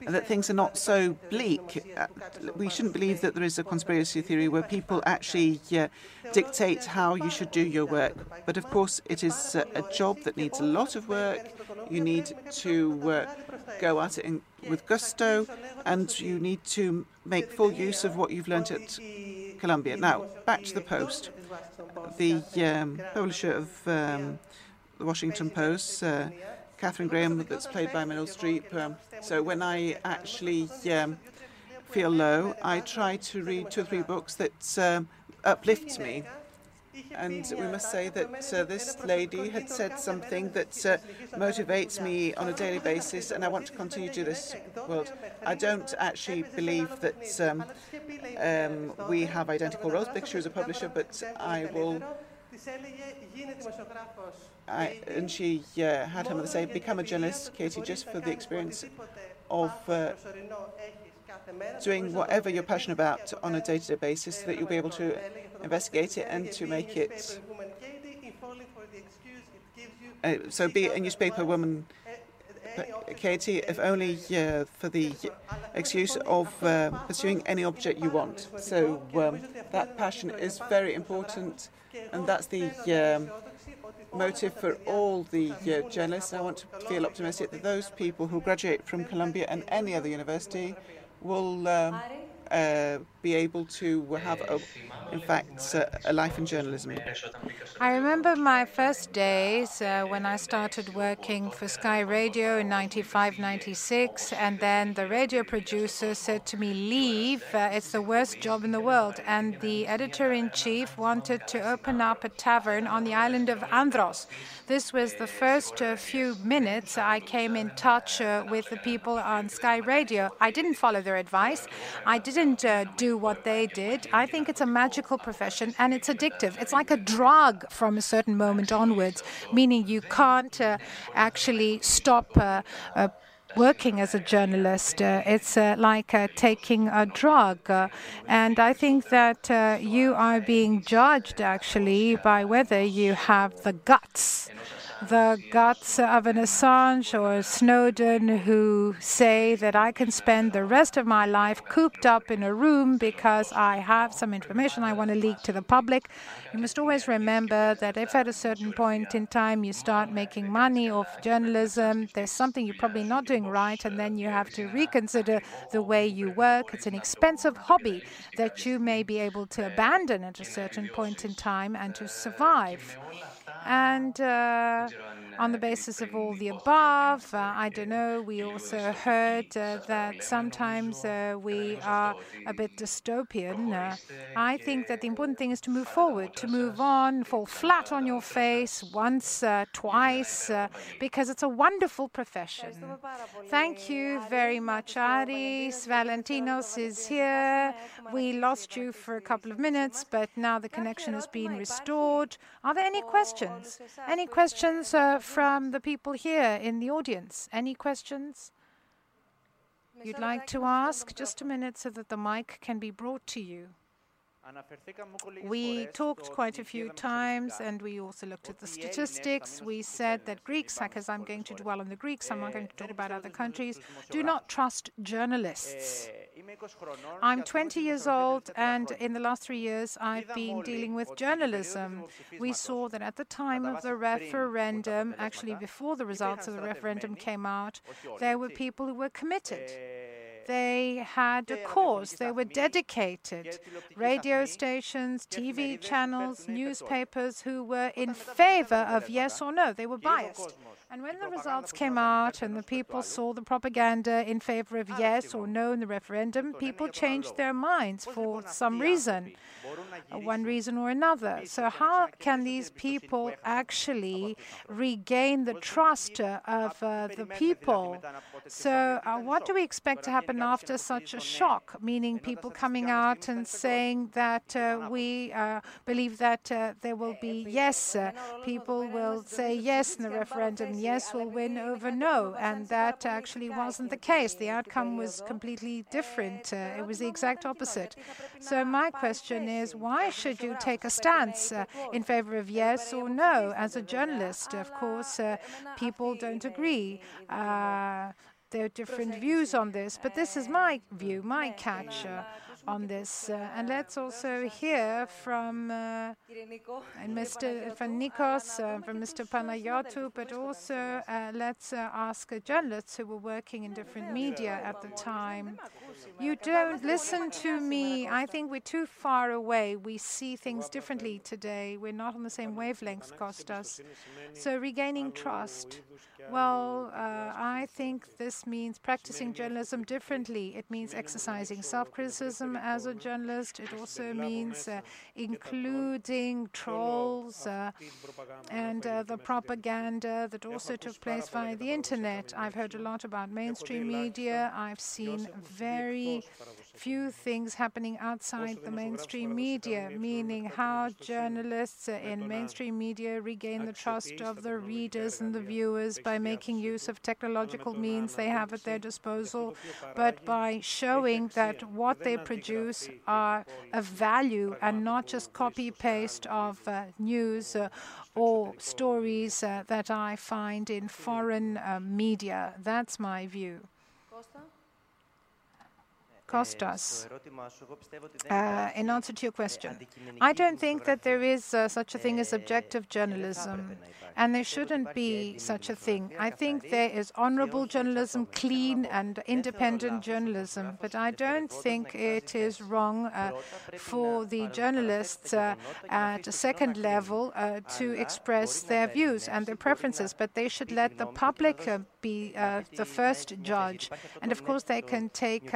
that things are not so bleak. Uh, we shouldn't believe that there is a conspiracy theory where people actually uh, dictate how you should do your work. But of course, it is a, a job that needs a lot of work. You need to uh, go at it in, with gusto, and you need to make full use of what you've learnt at Columbia. Now, back to the Post. The um, publisher of um, the Washington Post, Katharine Graham, that's played by Meryl Streep. Um, so when I actually um, feel low, I try to read two or three books that um, uplift me. And we must say that uh, this lady had said something that uh, motivates me on a daily basis, and I want to continue to do this world. I don't actually believe that um, um, we have identical roles because she was a publisher, but I will I, and she uh, had her mother say, become a journalist, Katie, just for the experience of uh, doing whatever you're passionate about on a day-to-day -day basis, so that you'll be able to investigate it and to make it. Uh, so be a newspaper woman, Katie, if only uh, for the excuse of uh, pursuing any object you want. So um, that passion is very important, and that's the um, motive for all the uh, journalists. I want to feel optimistic that those people who graduate from Columbia and any other university will um, uh, be able to have, a, in fact, a life in journalism. I remember my first days uh, when I started working for Sky Radio in 95, 96, and then the radio producer said to me, leave, uh, it's the worst job in the world. And the editor-in-chief wanted to open up a tavern on the island of Andros. This was the first uh, few minutes I came in touch uh, with the people on Sky Radio. I didn't follow their advice. I didn't uh, do what they did. I think it's a magical profession and it's addictive. It's like a drug from a certain moment onwards, meaning you can't uh, actually stop. Uh, uh, working as a journalist. Uh, it's uh, like uh, taking a drug. and I think that you are being judged actually by whether you have the guts the guts of an Assange or Snowden who say that I can spend the rest of my life cooped up in a room because I have some information I want to leak to the public. You must always remember that if at a certain point in time you start making money off journalism, there's something you're probably not doing right, and then you have to reconsider the way you work. It's an expensive hobby that you may be able to abandon at a certain point in time and to survive. And uh, on the basis of all the above, uh, I don't know, we also heard uh, that sometimes uh, we are a bit dystopian. Uh, I think that the important thing is to move forward, to move on, fall flat on your face once, uh, twice, because it's a wonderful profession. Thank you very much, Aris. Valentinos is here. We lost you for a couple of minutes, but now the connection has been restored. Are there any questions? Any questions uh, from the people here in the audience? Any questions you'd like to ask? Just a minute so that the mic can be brought to you. We talked quite a few times and we also looked at the statistics. We said that Greeks, because I'm going to dwell on the Greeks, I'm not going to talk about other countries, do not trust journalists. I'm 20 years old, and in the last three years, I've been dealing with journalism. We saw that at the time of the referendum, actually before the results of the referendum came out, there were people who were committed they had a cause, they were dedicated. Radio stations, TV channels, newspapers who were in favor of yes or no, they were biased. And when the results came out and the people saw the propaganda in favor of yes or no in the referendum, people changed their minds for some reason, one reason or another. So, how can these people actually regain the trust of uh, the people? So, uh, what do we expect to happen after such a shock? Meaning, people coming out and saying that uh, we uh, believe that uh, there will be yes, uh, people will say yes in the referendum yes will win over no. And that actually wasn't the case. The outcome was completely different. Uh, it was the exact opposite. So, my question is why should you take a stance uh, in favor of yes or no? As a journalist, of course, uh, people don't agree. Uh, there are different views on this, but this is my view, my catch uh, on this. Uh, and let's also hear from uh, Mr. Van Nikos, uh, from Mr. Panagiotou, but also let's ask journalists who were working in different media at the time. You don't listen to me. I think we're too far away. We see things differently today. We're not on the same wavelength, Kostas. So regaining trust. Well, uh, I think this means practicing journalism differently. It means exercising self criticism as a journalist. It also means uh, including trolls uh, and uh, the propaganda that also took place via the internet. I've heard a lot about mainstream media. I've seen very few things happening outside the mainstream media, meaning how journalists in mainstream media regain the trust of the readers and the viewers by making use of technological means they have at their disposal, but by showing that what they produce are of value and not just copy paste of uh, news uh, or stories uh, that I find in foreign media. That's my view. Kostas, uh, in answer to your question, I don't think that there is uh, such a thing as objective journalism, and there shouldn't be such a thing. I think there is honorable journalism, clean and independent journalism, but I don't think it is wrong uh, for the journalists uh, at a second level uh, to express their views and their preferences, but they should let the public uh, be the first judge. And of course, they can take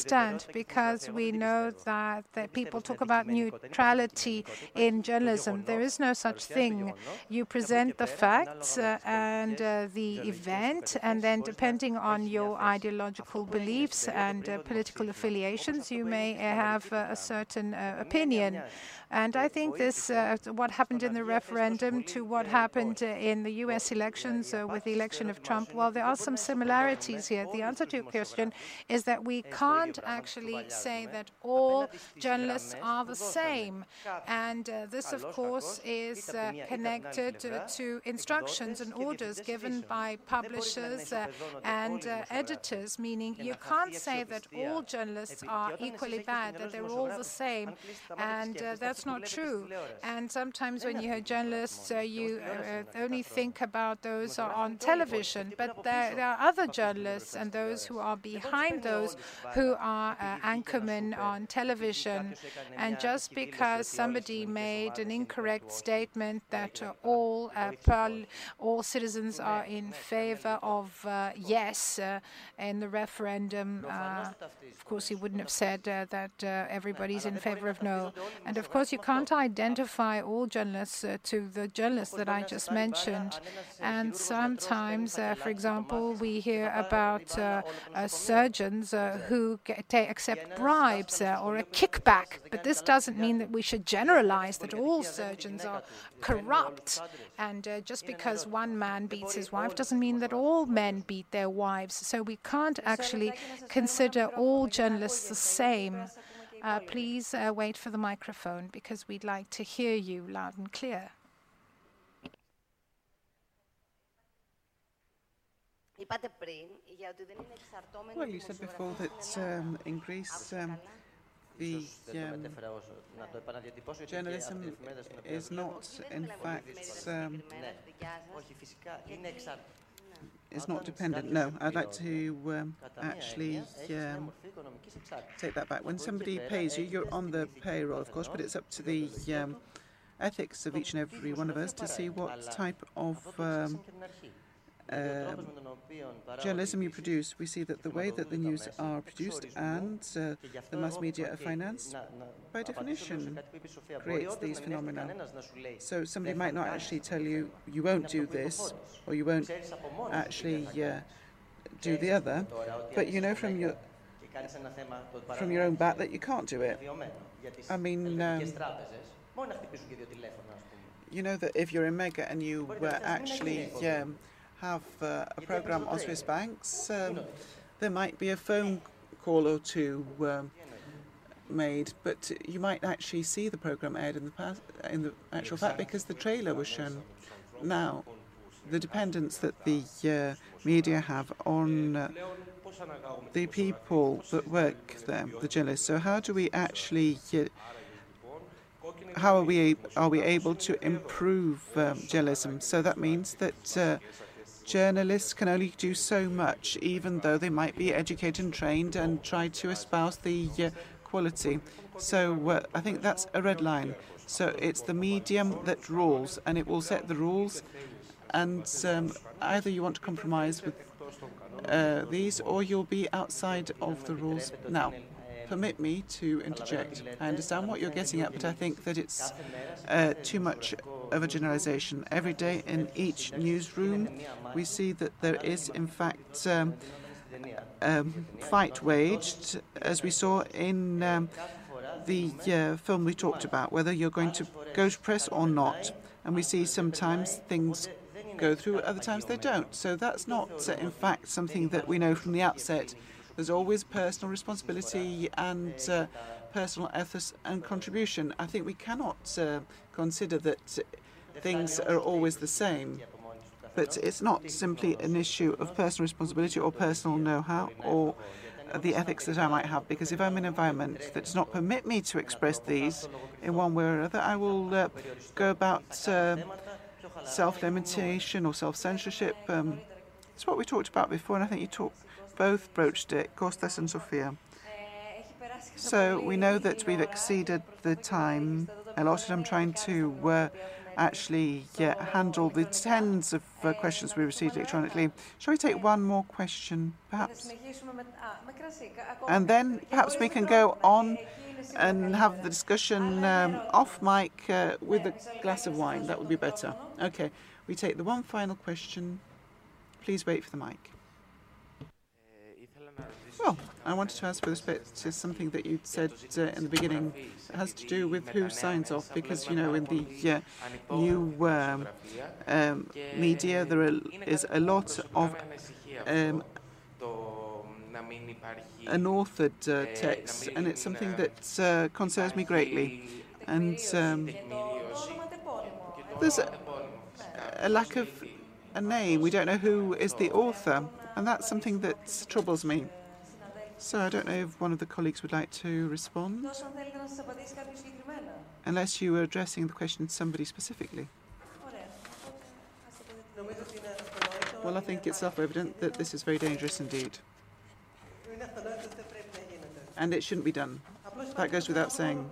a stand because we know that, that people talk about neutrality in journalism. There is no such thing. You present the facts uh, and uh, the event, and then depending on your ideological beliefs and uh, political affiliations, you may have a certain uh, opinion. And I think this, uh, what happened in the referendum to what happened in the US elections uh, with the election of Trump, well, there are some similarities here. The answer to your question is that we can't actually say that all journalists are the same. And uh, this, of course, is uh, connected to instructions and orders given by publishers uh, and uh, editors, meaning you can't say that all journalists are equally bad, that they're all the same. And that's that's not true. And sometimes when you hear journalists, uh, you uh, only think about those on television, but there, are other journalists and those who are behind those who are uh, anchormen on television. And just because somebody made an incorrect statement that uh, all uh, all citizens are in favor of uh, yes in the referendum, of course, he wouldn't have said that everybody's in favor of no. And of course, you can't identify all journalists uh, to the journalists that I just mentioned. And sometimes, uh, for example, we hear about uh, uh surgeons uh, who get, accept bribes or a kickback. But this doesn't mean that we should generalize that all surgeons are corrupt. And just because one man beats his wife doesn't mean that all men beat their wives. So we can't actually consider all journalists the same. Uh, please uh, wait for the microphone because we'd like to hear you loud and clear. Well, you said before that um, in Greece um, the um, journalism is not, in fact, um, is not dependent. No, I'd like to um, actually um, take that back. When somebody pays you, you're on the payroll, of course, but it's up to the um, ethics of each and every one of us to see what type of um, journalism you produce, we see that the way that the news are produced and uh, the mass media are financed, by definition, creates these phenomena. So somebody might not actually tell you, you won't do this, or you won't actually uh, do the other, but you know from your from your own back that you can't do it. I mean, um, you know that if you're in Mega and you were actually um, have uh, a program on Swiss banks, um, there might be a phone call or two um, made, but you might actually see the program aired in the past, in the actual fact, because the trailer was shown. Now, the dependence that the uh, media have on uh, the people that work there, the journalists. So how do we actually, uh, how are we are we able to improve um, journalism? So that means that uh, journalists can only do so much, even though they might be educated and trained and try to espouse the uh, quality. So uh, I think that's a red line. So it's the medium that rules, and it will set the rules. And um, either you want to compromise with uh, these, or you'll be outside of the rules. Now, permit me to interject. I understand what you're getting at, but I think that it's uh, too much of a generalization. Every day in each newsroom, we see that there is, in fact, um, um, fight waged, as we saw in um, the uh, film we talked about, whether you're going to go to press or not. And we see sometimes things go through, other times they don't. So that's not, uh, in fact, something that we know from the outset. There's always personal responsibility and uh, personal ethics and contribution. I think we cannot uh, consider that things are always the same. But it's not simply an issue of personal responsibility or personal know-how or the ethics that I might have, because if I'm in an environment that does not permit me to express these in one way or another, I will uh, go about uh, self-limitation or self-censorship. Um, it's what we talked about before, and I think you talk, both broached it, Kostas and Sofia. So we know that we've exceeded the time a lot, I'm trying to uh, actually handle the tens of uh, questions we received electronically. Shall we take one more question, perhaps? And then perhaps we can go on and have the discussion um, off mic uh, with a glass of wine. That would be better. Okay, we take the one final question. Please wait for the mic. Well, I wanted to ask with respect to something that you said uh, in the beginning. It has to do with who signs off, because, you know, in the uh, new um, um, media, there is a lot of um, unauthored uh, text, and it's something that uh, concerns me greatly. And um, there's a, a lack of a name. We don't know who is the author, and that's something that troubles me. So I don't know if one of the colleagues would like to respond. Unless you were addressing the question to somebody specifically. Well, I think it's self-evident that this is very dangerous indeed. And it shouldn't be done. That goes without saying.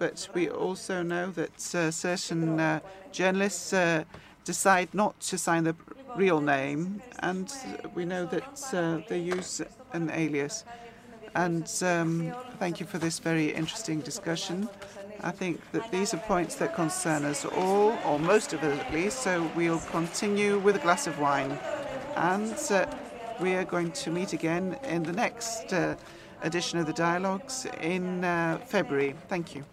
But we also know that uh, certain uh, journalists uh, decide not to sign the real name, and we know that uh, they use an alias. And um, thank you for this very interesting discussion. I think that these are points that concern us all, or most of us at least, so we'll continue with a glass of wine. And uh, we are going to meet again in the next uh, edition of the Dialogues in uh, February. Thank you.